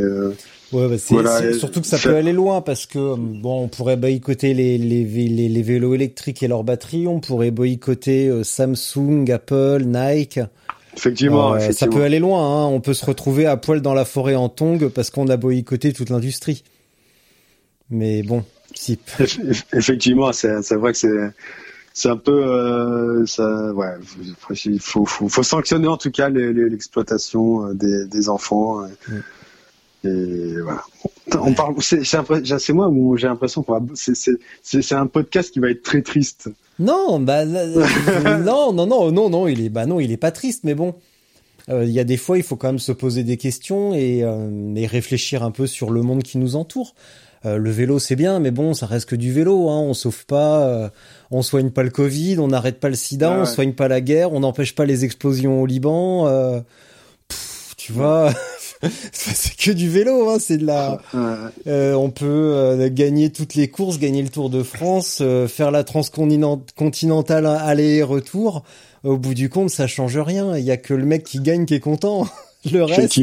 Ouais, bah, Voilà, surtout que ça peut aller loin parce que euh, bon, on pourrait boycotter les, les, vé- les, les vélos électriques et leurs batteries, on pourrait boycotter euh, Samsung, Apple, Nike. effectivement, Euh, ça peut aller loin, hein. on peut se retrouver à poil dans la forêt en tongs parce qu'on a boycotté toute l'industrie. Mais bon, si. Eff- eff- effectivement c'est vrai que c'est c'est un peu euh, ça ouais il faut, faut faut sanctionner en tout cas l'exploitation des, des enfants euh, et voilà on parle c'est moi où j'ai l'impression qu'on va c'est un podcast qui va être très triste Non, bah non, non, non, non, non, il est, bah non, il est pas triste, mais bon, Euh, il y a des fois, il faut quand même se poser des questions et, euh, et réfléchir un peu sur le monde qui nous entoure. Euh, le vélo, c'est bien, mais bon, ça reste que du vélo. Hein. On sauve pas, on soigne pas le Covid, on n'arrête pas le SIDA, Ouais, on soigne pas la guerre, on n'empêche pas les explosions au Liban. pff, tu vois, c'est que du vélo. Hein. C'est de la. Euh, Euh, on peut euh, gagner toutes les courses, gagner le Tour de France, euh, faire la transcontinentale aller et retour. Au bout du compte, ça change rien. Il y a que le mec qui gagne qui est content. Le reste,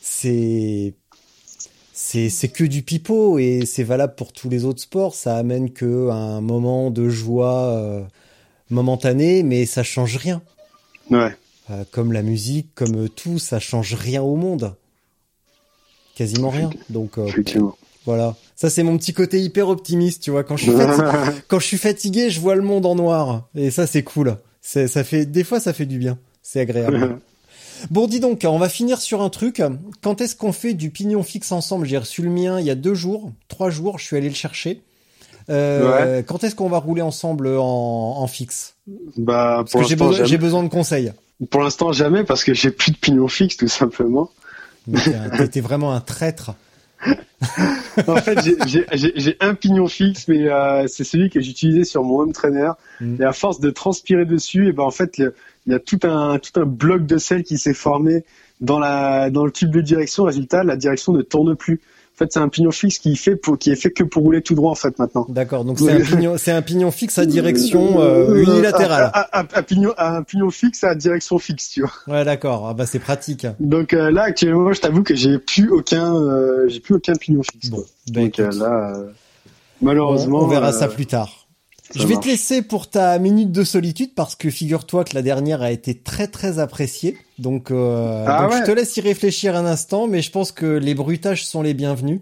c'est c'est c'est que du pipeau et c'est valable pour tous les autres sports. Ça amène que un moment de joie momentané, mais ça change rien. ouais Euh, comme la musique, comme euh, tout, ça change rien au monde. Quasiment rien. Donc euh, voilà. Ça, c'est mon petit côté hyper optimiste, tu vois. Quand je suis fatigué, quand je suis fatigué, je vois le monde en noir. Et ça, c'est cool. C'est, ça fait, des fois, ça fait du bien. C'est agréable. bon, dis donc, on va finir sur un truc. Quand est-ce qu'on fait du pignon fixe ensemble? J'ai reçu le mien il y a deux jours, trois jours. Je suis allé le chercher. Euh, Quand est-ce qu'on va rouler ensemble en, en fixe? bah Parce pour que j'ai besoin, j'ai besoin de conseils. Pour l'instant jamais parce que j'ai plus de pignon fixe tout simplement t'es vraiment un traître. en fait, j'ai- un pignon fixe, mais euh, c'est celui que j'utilisais sur mon home trainer. Mm. Et à force de transpirer dessus, et ben en fait, il y a tout un tout un bloc de sel qui s'est formé dans la dans le tube de direction. Résultat, la direction ne tourne plus. En fait, c'est un pignon fixe qui fait pour qui est fait que pour rouler tout droit en fait maintenant. D'accord. Donc c'est un pignon, c'est un pignon fixe à direction euh, Euh, unilatérale. Un, un- un- un pignon un pignon fixe à direction fixe, tu vois. Ouais, d'accord. Ah bah c'est pratique. Donc euh, là actuellement, je t'avoue que j'ai plus aucun euh, j'ai plus aucun pignon fixe. Bon, bah, Donc euh, là, euh, malheureusement, on, on verra ça plus tard. Ça Je vais marche. te laisser pour ta minute de solitude parce que figure-toi que la dernière a été très très appréciée. Donc, euh, Ah donc ouais. je te laisse y réfléchir un instant, mais je pense que les bruitages sont les bienvenus.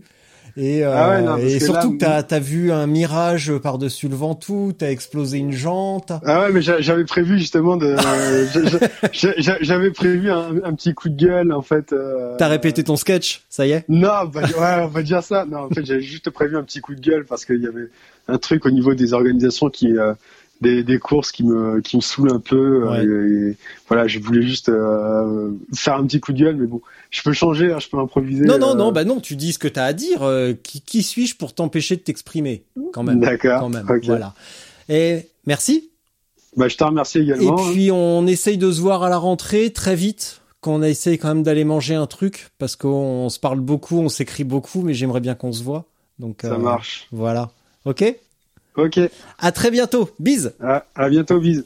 Et, euh, Ah ouais, non, parce et que surtout là, que t'as as vu un mirage par-dessus le Ventoux, t'as explosé une jante. Ah ouais, mais j'a- j'avais prévu justement de, j'a- j'a- j'a- j'avais prévu un, un petit coup de gueule en fait. euh, T'as répété ton sketch, ça y est? Non, bah, ouais, on va dire ça. Non, en fait, j'avais juste prévu un petit coup de gueule parce qu'il y avait un truc au niveau des organisations qui, euh, des, des courses qui me, qui me saoulent un peu. Ouais. euh, et, voilà, je voulais juste euh, faire un petit coup de gueule, mais bon, je peux changer, hein, je peux improviser. Non, non, euh, non, bah non, tu dis ce que t'as à dire. euh, qui qui suis-je pour t'empêcher de t'exprimer Quand même. D'accord, Quand même, voilà. Et merci. Bah, je te remercie Et également. hein. puis on essaye de se voir à la rentrée très vite, qu'on essaye quand même d'aller manger un truc, parce qu'on se parle beaucoup, on s'écrit beaucoup, mais j'aimerais bien qu'on se voit. Donc Ça marche. Voilà. Ok Ok. À très bientôt. Bise. À, à bientôt, bise.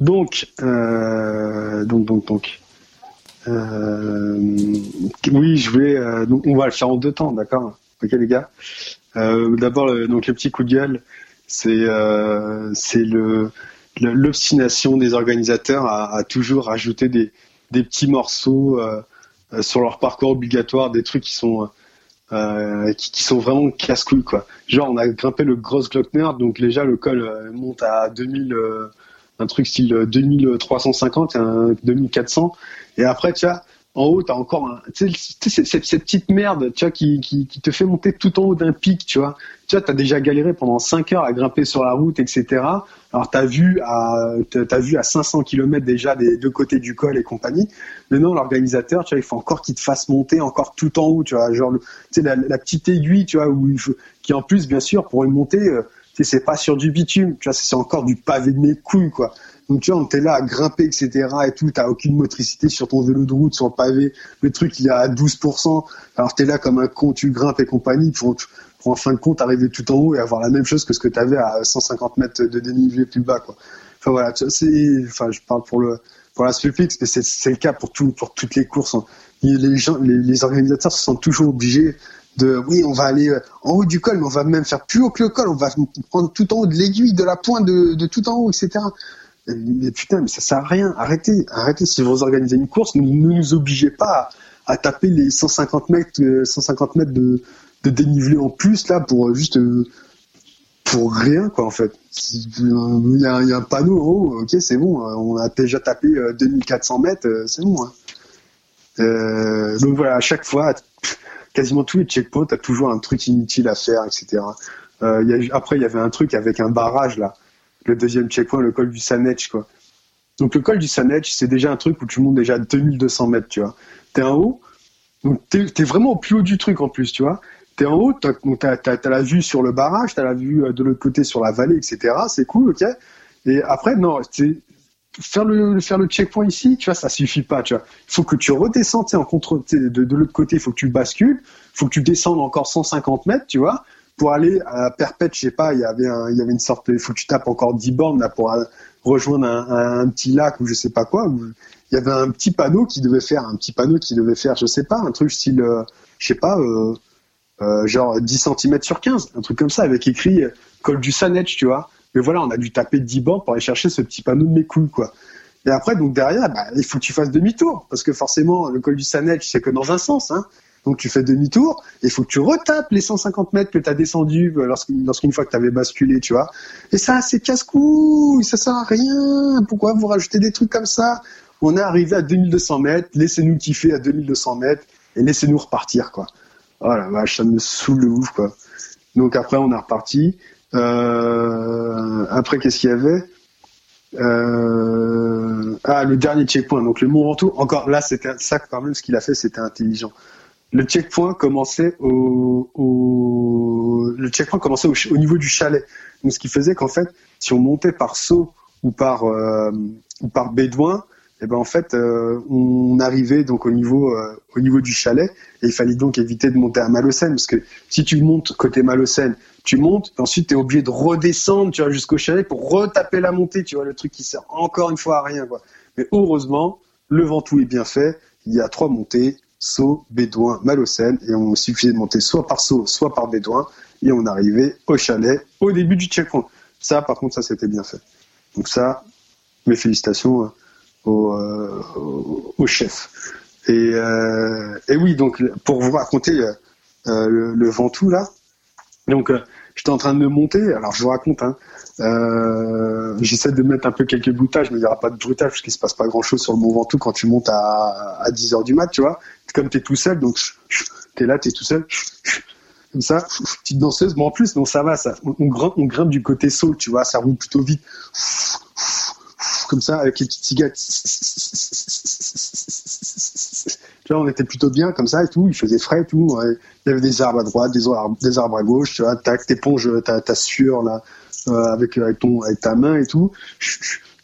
Donc, euh, donc, donc, donc. Euh, oui, je voulais. euh, donc on va le faire en deux temps, d'accord? Ok, les gars. D'abord, le- donc le petit coup de gueule, c'est c'est le l'obstination des organisateurs à, à toujours rajouter des des petits morceaux sur leur parcours obligatoire, des trucs qui sont euh, qui, qui, sont vraiment casse-couilles quoi. Genre on a grimpé le Gross Glockner, donc déjà le col euh, monte à 2000, euh, un truc style 2350 et un 2400, et après tu vois en haut, t'as encore un, tu sais, cette, cette, petite merde, tu vois, qui, qui, qui, te fait monter tout en haut d'un pic, tu vois. Tu vois, t'as déjà galéré pendant 5 heures à grimper sur la route, etc. Alors t'as vu à, t'as vu à 500 km déjà des deux côtés du col et compagnie. Maintenant, l'organisateur, tu vois, il faut encore qu'il te fasse monter encore tout en haut, tu vois, genre, tu sais, la, la, petite aiguille, tu vois, où il faut, qui en plus, bien sûr, pour une montée, euh, tu sais, c'est pas sur du bitume, tu vois, c'est encore du pavé de mes couilles, quoi. Donc tu vois, était là à grimper, etc. et tout, t'as aucune motricité sur ton vélo de route, sur le pavé, le truc il est à 12%, alors t'es là comme un con, tu grimpes et compagnie, pour, en fin de compte arriver tout en haut et avoir la même chose que ce que t'avais à 150 mètres de dénivelé plus bas, quoi. Enfin voilà, c'est, enfin je parle pour le pour la Spulpix, mais c'est le cas pour tout, pour toutes les courses. Hein. Les gens, les, organisateurs se sentent toujours obligés de oui, on va aller en haut du col, mais on va même faire plus haut que le col, on va prendre tout en haut de l'aiguille, de la pointe, de tout en haut, etc. Mais putain, mais ça sert à rien. Arrêtez, arrêtez. Si vous organisez une course, ne nous, obligez pas à, taper les 150 mètres, 150 euh, mètres de, dénivelé en plus là pour euh, juste euh, pour rien quoi en fait. Il y, a, un panneau en haut, ok c'est bon. On a déjà tapé 2400 mètres, c'est bon. Hein. donc voilà, à chaque fois, quasiment tous les checkpoints, t'as toujours un truc inutile à faire, etc. après, il y avait un truc avec un barrage là le deuxième checkpoint, le col du Sanech, quoi. Donc le col du Sanech, c'est déjà un truc où tu montes déjà 2200 mètres, tu vois. T'es en haut, donc t'es es vraiment au plus haut du truc en plus, tu vois. T'es en haut, t'as as, la vue sur le barrage, t'as la vue euh, de l'autre côté sur la vallée, etc. C'est cool, ok. Et après, non, faire le faire le checkpoint ici, tu vois, ça suffit pas, tu vois. Il faut que tu redescends, en contre, de, de l'autre côté, il faut que tu bascules, il faut que tu descendes encore 150 mètres, tu vois pour aller à Perpète, je sais pas, il y avait une sorte, il faut que tu tapes encore 10 bornes là pour rejoindre un, petit lac ou je sais pas quoi. il y avait un petit panneau qui devait faire, un petit panneau qui devait faire, je sais pas, un truc style, euh, je sais pas, euh, euh, genre 10 cm sur 15, un truc comme ça, avec écrit col du Sanetch, tu vois. Mais voilà, on a dû taper 10 bornes pour aller chercher ce petit panneau de mes couilles, quoi. Et après, donc derrière, bah, il faut que tu fasses demi-tour, parce que forcément, le col du Sanetch, c'est que dans un sens, hein. Donc tu fais demi-tour, il faut que tu retapes les 150 mètres que tu as descendu euh, lorsqu'une fois que tu avais basculé, tu vois. Et ça, c'est casse-couille, ça sert à rien. Pourquoi vous rajoutez des trucs comme ça? On est arrivé à 2200 mètres, laissez-nous kiffer à 2200 mètres et laissez-nous repartir, quoi. Oh la vache, ça me saoule le ouf, quoi. Donc après, on est reparti. Euh, après, qu'est-ce qu'il y avait? Euh, Ah, le dernier checkpoint, donc le Mont Ventoux. Encore là, c'était ça quand même, ce qu'il a fait, c'était intelligent le checkpoint commençait au, au le checkpoint commençait au, niveau du chalet. Donc ce qui faisait qu'en fait, si on montait par saut ou par euh, ou par bédouin, et eh ben en fait euh, on arrivait donc au niveau euh, au niveau du chalet et il fallait donc éviter de monter à Malocène parce que si tu montes côté Malocène, tu montes et ensuite tu es obligé de redescendre tu vois jusqu'au chalet pour retaper la montée, tu vois le truc qui sert encore une fois à rien quoi. Mais heureusement, le Ventoux est bien fait, il y a trois montées, saut, bédouin, malocène, et on suffisait de monter soit par saut, soit par bédouin, et on arrivait au chalet au début du checkpoint. Ça, par contre, ça c'était bien fait. Donc ça, mes félicitations euh, euh, au, chef. Et, euh, et, oui, donc pour vous raconter le, le, Ventoux là, donc j'étais en train de me monter. Alors je vous raconte, hein, euh, j'essaie de mettre un peu quelques boutages, mais il n'y aura pas de bruitage parce qu'il se passe pas grand chose sur le Mont Ventoux quand tu montes à, à 10 heures du mat, tu vois. Comme tu es tout seul, donc tu es là, tu es tout seul. Comme ça, petite danseuse. Bon, en plus, non, ça va, ça. On, grimpe, on grimpe du côté saut, tu vois, ça roule plutôt vite. Comme ça, avec les petites cigarettes. Tu on était plutôt bien comme ça et tout. Il faisait frais et tout. Il y avait des arbres à droite, des arbres, des arbres à gauche. Tu vois, tac, t'éponges ta, sueur là euh, avec avec ton avec ta main et tout.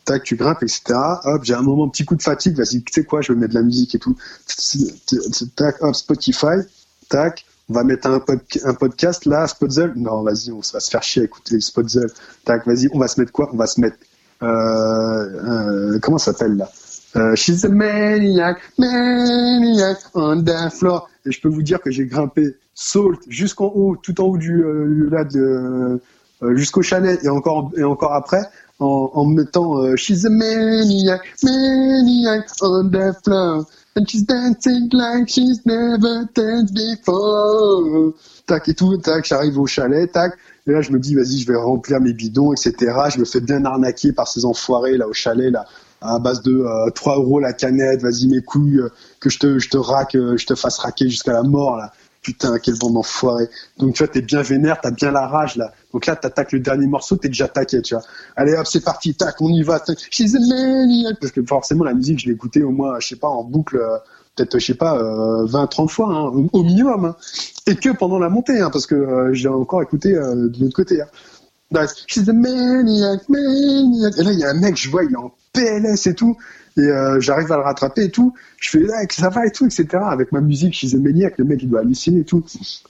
Tac, tu grimpes, etc. Hop, j'ai un moment petit coup de fatigue. Vas-y, tu sais quoi, je vais mettre de la musique et tout. Tac, hop, Spotify. Tac, on va mettre un, un podcast là, Spotzel. Non, vas-y, on va se faire chier à écouter Spotzel. Tac, vas-y, on va se mettre quoi? On va se mettre. Euh, euh, comment ça s'appelle là? Euh, She's a maniac, maniac on the floor. Et je peux vous dire que j'ai grimpé Salt jusqu'en haut, tout en haut du euh, là de euh, jusqu'au chalet et encore et encore après en, en mettant She's a maniac, maniac on the floor. And she's dancing like she's never danced before. Tac et tout, tac, j'arrive au chalet, tac. Et là, je me dis, vas-y, je vais remplir mes bidons, etc. Je me fais bien arnaquer par ces enfoirés là au chalet là, à base de euh, 3 euros la canette. Vas-y, mes couilles, euh, que je te, je te raque, euh, je te fasse raquer jusqu'à la mort là. Putain, quel bande d'enfoirés. Donc tu vois, t'es bien vénère, t'as bien la rage là. Donc là, t'attaques le dernier morceau, t'es déjà taqué, tu vois. Allez hop, c'est parti, tac, on y va. Tac. She's a. Parce que forcément, la musique, je l'ai écoutée au moins, je sais pas, en boucle, euh, peut-être, je sais pas, euh, 20, 30 fois, hein, au, minimum. hein. Et que pendant la montée, hein, parce que euh, j'ai encore écouté euh, de l'autre côté. She's a maniac, maniac. Et là, il y a un mec, je vois, il est en PLS et tout. Et euh, j'arrive à le rattraper et tout. Je fais, là, ça va et tout, etc. Avec ma musique, She's a maniac, le mec, il doit halluciner et tout.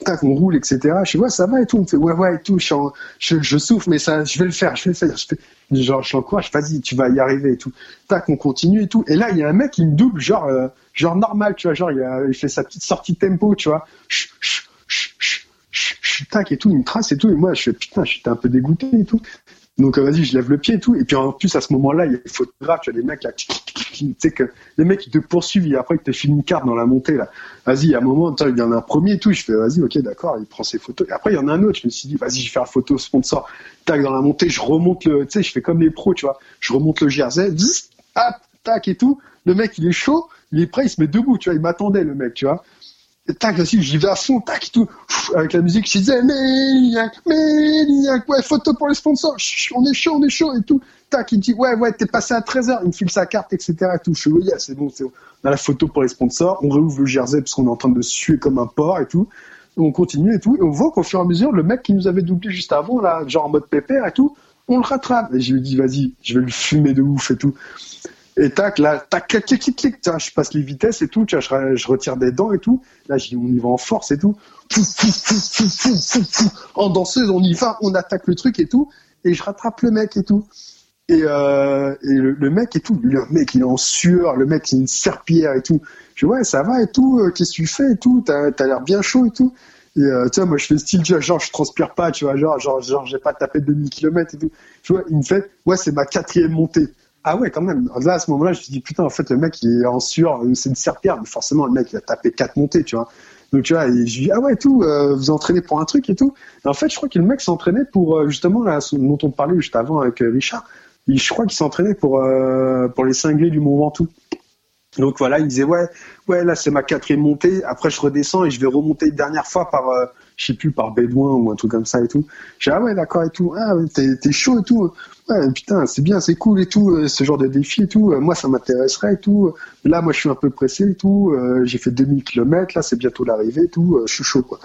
Tac, on roule, etc. Je fais, ouais, ça va et tout. On fait, ouais, ouais, et tout. Je, en- je, je souffre, mais ça, je vais le faire, je vais le faire. Je fais, genre, je l'encourage, vas-y, tu vas y arriver et tout. Tac, on continue et tout. Et là, il y a un mec, il me double, genre, euh, genre normal, tu vois, genre, il, fait sa petite sortie tempo, tu vois. Chut, chut, chut, tac et tout, il me trace et tout. Et moi, je fais, putain, j'étais un peu dégoûté et tout. Donc, euh, vas-y, je lève le pied et tout. Et puis, en plus, à ce moment-là, il y a les photographes, tu vois, les mecs, là, tu sais que les mecs, te poursuivent et après, ils te filment une carte dans la montée, là. Vas-y, a un moment, il y en a un premier et tout. Je fais, vas-y, ok, d'accord, il prend ses photos. Et après, il y en a un autre. Je me suis dit, vas-y, je vais faire photo sponsor. Tac, dans la montée, je remonte le, tu sais, je fais comme les pros, tu vois. Je remonte le jersey, hop, tac et tout. Le mec, il est chaud, il est prêt, il se met debout, tu vois. Il m'attendait, le mec, tu vois. Tac, aussi, j'y vais à fond, tac et tout. Avec la musique, je disais, maniac, maniac, ouais, photo pour les sponsors. On est chaud, on est chaud et tout. Tac, il dit, ouais, ouais, t'es passé à 13h. Il me file sa carte, etc. Et tout. Je fais, oui, c'est bon, c'est bon. On a la photo pour les sponsors. On réouvre le jersey parce qu'on est en train de suer comme un porc et tout. On continue et tout. Et on voit qu'au fur et à mesure, le mec qui nous avait doublé juste avant, là, genre en mode pépère et tout, on le rattrape. Et je lui dis, vas-y, je vais le fumer de ouf et tout. Et tac, là, tac, clic, clic, clic, je passe les vitesses et tout, tiens, je, re- je retire des dents et tout. Là, je on y va en force et tout. En danseuse, on y va, on attaque le truc et tout. Et je rattrape le mec et tout. Et, euh, le, mec et tout, le mec il est en sueur, le mec il a une serpillière et tout. Je dis ouais ça va et tout, euh, qu'est-ce que tu fais et tout, t'as as, l'air bien chaud et tout. Et euh, tu vois moi je fais style tu genre je transpire pas, tu vois genre genre genre j'ai pas tapé 2000 km et tout. Tu vois il me fait ouais c'est ma quatrième montée. Ah ouais quand même. Là à ce moment-là je me suis dit putain en fait le mec il est en sueur, c'est une serpillière, mais forcément le mec il a tapé quatre montées tu vois. Donc tu vois, et je lui dis ah ouais tout, euh, vous entraînez pour un truc et tout. En fait, je crois que le mec s'entraînait pour euh, justement là dont on parlait juste avant avec euh, Richard. Je crois qu'il s'entraînait pour pour les cinglés du Mont Ventoux. Donc voilà, il disait ouais ouais là c'est ma quatrième montée. Après je redescends et je vais remonter une dernière fois par euh, je sais plus par Bédouin ou un truc comme ça et tout. J'ai ah ouais d'accord et tout. Ah t'es chaud et tout. Putain c'est bien c'est cool et tout euh, ce genre de défi et tout. Euh, moi ça m'intéresserait et tout. Là moi je suis un peu pressé et tout. Euh, j'ai fait 2000 km là c'est bientôt l'arrivée et tout. Je suis chaud quoi.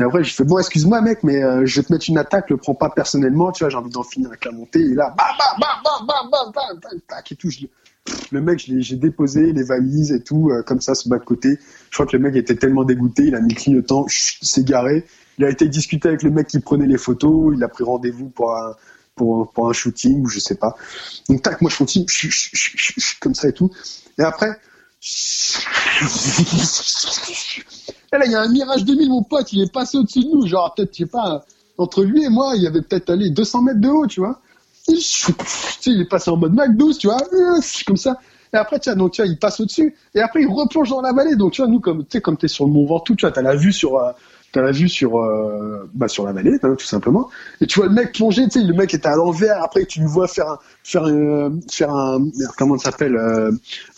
Et après, j'ai fait, bon, excuse-moi, mec, mais je vais te mettre une attaque, le prends pas personnellement, tu vois, j'ai envie d'en finir avec la montée. Et là, bam, bam, bam, bam, bam, bam, bam, tac, et tout. Je, le mec, j'ai déposé les valises et tout, comme ça, ce bas de côté. Je crois que le mec était tellement dégoûté, il a mis clignotant, s'est garé. Il a été discuter avec le mec qui prenait les photos, il a pris rendez-vous pour un, pour, un shooting, ou je sais pas. Donc, tac, moi, je continue, comme ça et tout. Et après, et là, il y a un Mirage 2000, mon pote, il est passé au-dessus de nous. Genre, peut-être, je sais pas, entre lui et moi, il y avait peut-être, allé 200 mètres de haut, tu vois. Il, est passé en mode Mac 12, tu vois, euh, comme ça. Et après, vois, donc, tu il passe au-dessus. Et après, il replonge dans la vallée. Donc, tu vois, nous, comme, tu sais, comme t'es sur le Mont Ventoux, tu vois, t'as la vue sur, euh, t'as la vue sur, euh, bah, sur la vallée, hein, tout simplement. Et tu vois le mec plonger, tu sais, le mec était à l'envers. Après, tu le vois faire un, faire un, faire un, comment ça s'appelle, euh,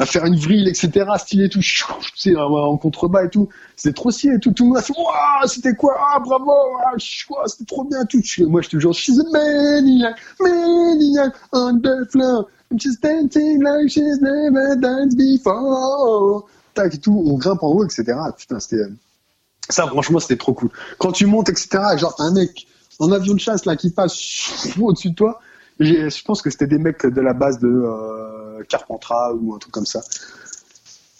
faire une vrille, etc., stylé et tout, tu sais, en, contrebas et tout. C'était trop stylé et tout. Tout le monde a fait, waouh, c'était quoi? Ah, bravo, ah, c'était trop bien, tout. Je- Moi, je te jure, she's a maniac, maniac on the floor. She's dancing like she's never danced before. Tac et tout, on grimpe en haut, etc. Putain, c'était, ça, franchement, c'était trop cool. Quand tu montes, etc., genre, un mec en avion de chasse, là, qui passe au-dessus de toi. Je pense que c'était des mecs de la base de euh, Carpentras ou un truc comme ça.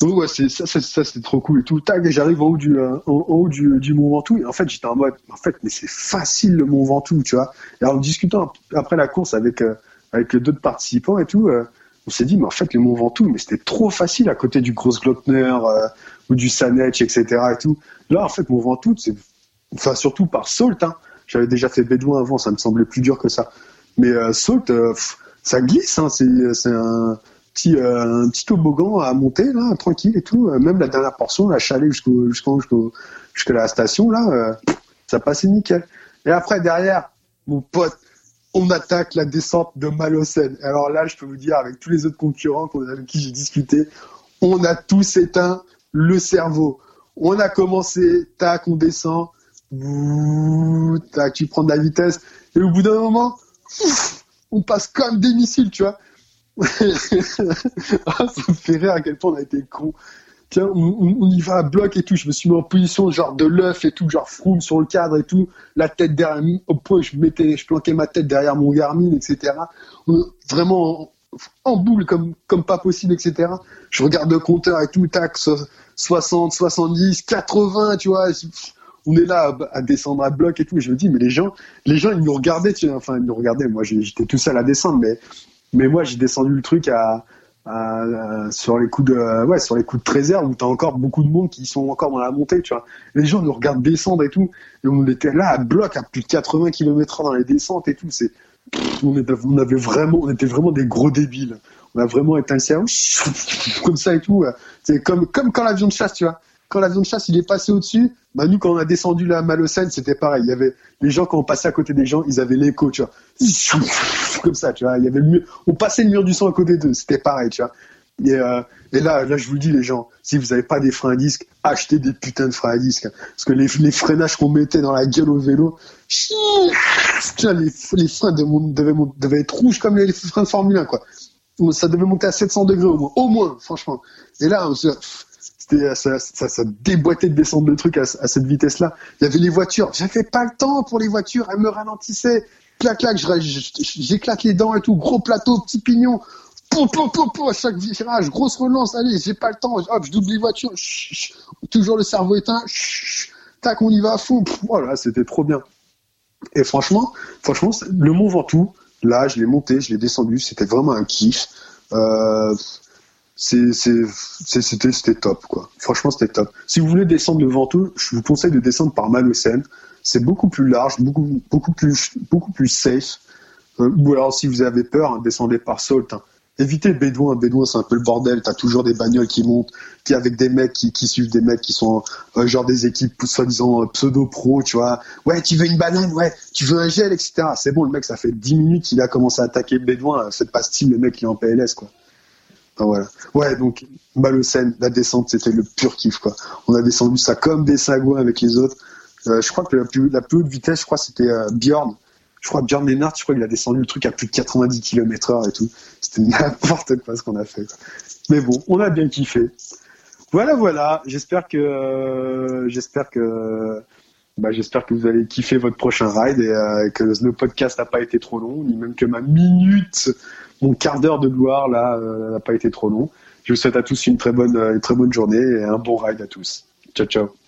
Donc, ouais, c'est, ça, c'est- ça, c'était trop cool et tout. Tac, j'arrive en haut du, euh, en, haut du, du Mont Ventoux. En fait, j'étais en mode, en fait, mais c'est facile le Mont Ventoux, tu vois. Et en discutant après la course avec, euh, avec d'autres participants et tout, euh, on s'est dit, mais en fait, le Mont Ventoux, mais c'était trop facile à côté du Grossglockner euh, ou du Sanetch, etc. et tout. Là, en fait, Mont Ventoux, c'est, enfin, surtout par Salt, hein. J'avais déjà fait Bédouin avant, ça me semblait plus dur que ça. Mais euh, Salt, euh, ça glisse, hein, c'est, un petit, euh, un petit toboggan à monter, tranquille et tout. Même la dernière portion, la chalet jusqu'au, jusqu'au, jusqu'au, jusqu'à la station, là, euh, ça passait nickel. Et après, derrière, mon pote, on attaque la descente de Malocène. Alors là, je peux vous dire, avec tous les autres concurrents avec qui j'ai discuté, on a tous éteint le cerveau. On a commencé, tac, on descend, tac, tu prends de la vitesse, et au bout d'un moment, on passe comme des missiles, tu vois. Ah, ça me fait rire à quel point on a été con tiens, on, y va à bloc et tout. Je me suis mis en position genre de l'œuf et tout, genre froum sur le cadre et tout, la tête derrière, au point je mettais, je planquais ma tête derrière mon Garmin, etc. Vraiment en, boule comme, comme pas possible, etc. Je regarde le compteur et tout, tac, 60, 70, 80, tu vois. On est là à, descendre à bloc et tout. Et je me dis, mais les gens, les gens, ils nous regardaient, tu vois, enfin, ils nous regardaient. Moi, j'étais tout seul à descendre, mais, mais moi, j'ai descendu le truc à, sur les coups de ouais sur les coups de 13 heures où t'as encore beaucoup de monde qui sont encore dans la montée tu vois les gens nous regardent descendre et tout et on était là à bloc à plus de 80 km/h dans les descentes et tout c'est vraiment on était vraiment des gros débiles on a vraiment été un cerveau comme ça et tout c'est comme comme quand l'avion de chasse tu vois quand l'avion de chasse il est passé au-dessus, bah nous quand on a descendu la Malocène, c'était pareil. Il y avait les gens quand on passait à côté des gens, ils avaient l'écho, tu vois, comme ça, tu vois. Il y avait le mur, on passait le mur du son à côté d'eux, c'était pareil, tu vois. Et, euh, et, là, là, je vous dis, les gens, si vous n'avez pas des freins à disque, achetez des putains de freins à disque. Parce que les, les freinages qu'on mettait dans la gueule au vélo, tiens, les, les freins devaient, devaient, être rouges comme les freins de Formule 1, quoi. Ça devait monter à 700 degrés au moins, franchement. Et là, on se, ça, ça, déboîtait de descendre le truc à, cette vitesse-là. Il y avait les voitures. J'avais pas le temps pour les voitures. Elles me ralentissaient. Clac, clac, j'éclate les dents et tout. Gros plateau, petit pignon. Pou, pou, pou, pou, à chaque virage, grosse relance, allez, j'ai pas le temps, hop, je double les voitures, toujours le cerveau éteint, tac, on y va à fond, voilà, c'était trop bien. Et franchement, franchement, le Mont Ventoux, là, je l'ai monté, je l'ai descendu, c'était vraiment un kiff. Euh, c'était top quoi. Franchement, c'était top. Si vous voulez descendre le Ventoux, je vous conseille de descendre par Malocène. C'est beaucoup plus large, beaucoup beaucoup plus beaucoup plus safe. Euh, ou alors si vous avez peur, hein, descendez par Salt. Hein. Évitez Bédouin. Bédouin, c'est un peu le bordel. T'as toujours des bagnoles qui montent, qui avec des mecs qui, suivent des mecs qui sont euh, genre des équipes soi-disant euh, pseudo-pro, tu vois. Ouais, tu veux une banane, ouais, tu veux un gel, etc. C'est bon, le mec, ça fait 10 minutes qu'il a commencé à attaquer Bédouin. C'est pas style le mec qui est en PLS, quoi voilà. Ouais, donc Malocène, la descente, c'était le pur kiff, quoi. On a descendu ça comme des sagouins avec les autres. Euh, je crois que la plus, la plus haute vitesse, je crois, c'était euh, Bjorn. Je crois Bjorn Lennart, je crois qu'il a descendu le truc à plus de 90 km heure et tout. C'était n'importe quoi ce qu'on a fait. Mais bon, on a bien kiffé. Voilà, voilà. J'espère que, euh, j'espère que, bah, j'espère que vous allez kiffer votre prochain ride et que le podcast n'a pas été trop long, ni même que ma minute mon quart d'heure de gloire là euh, n'a pas été trop long. Je vous souhaite à tous une très bonne, une très bonne journée et un bon ride à tous. Ciao ciao.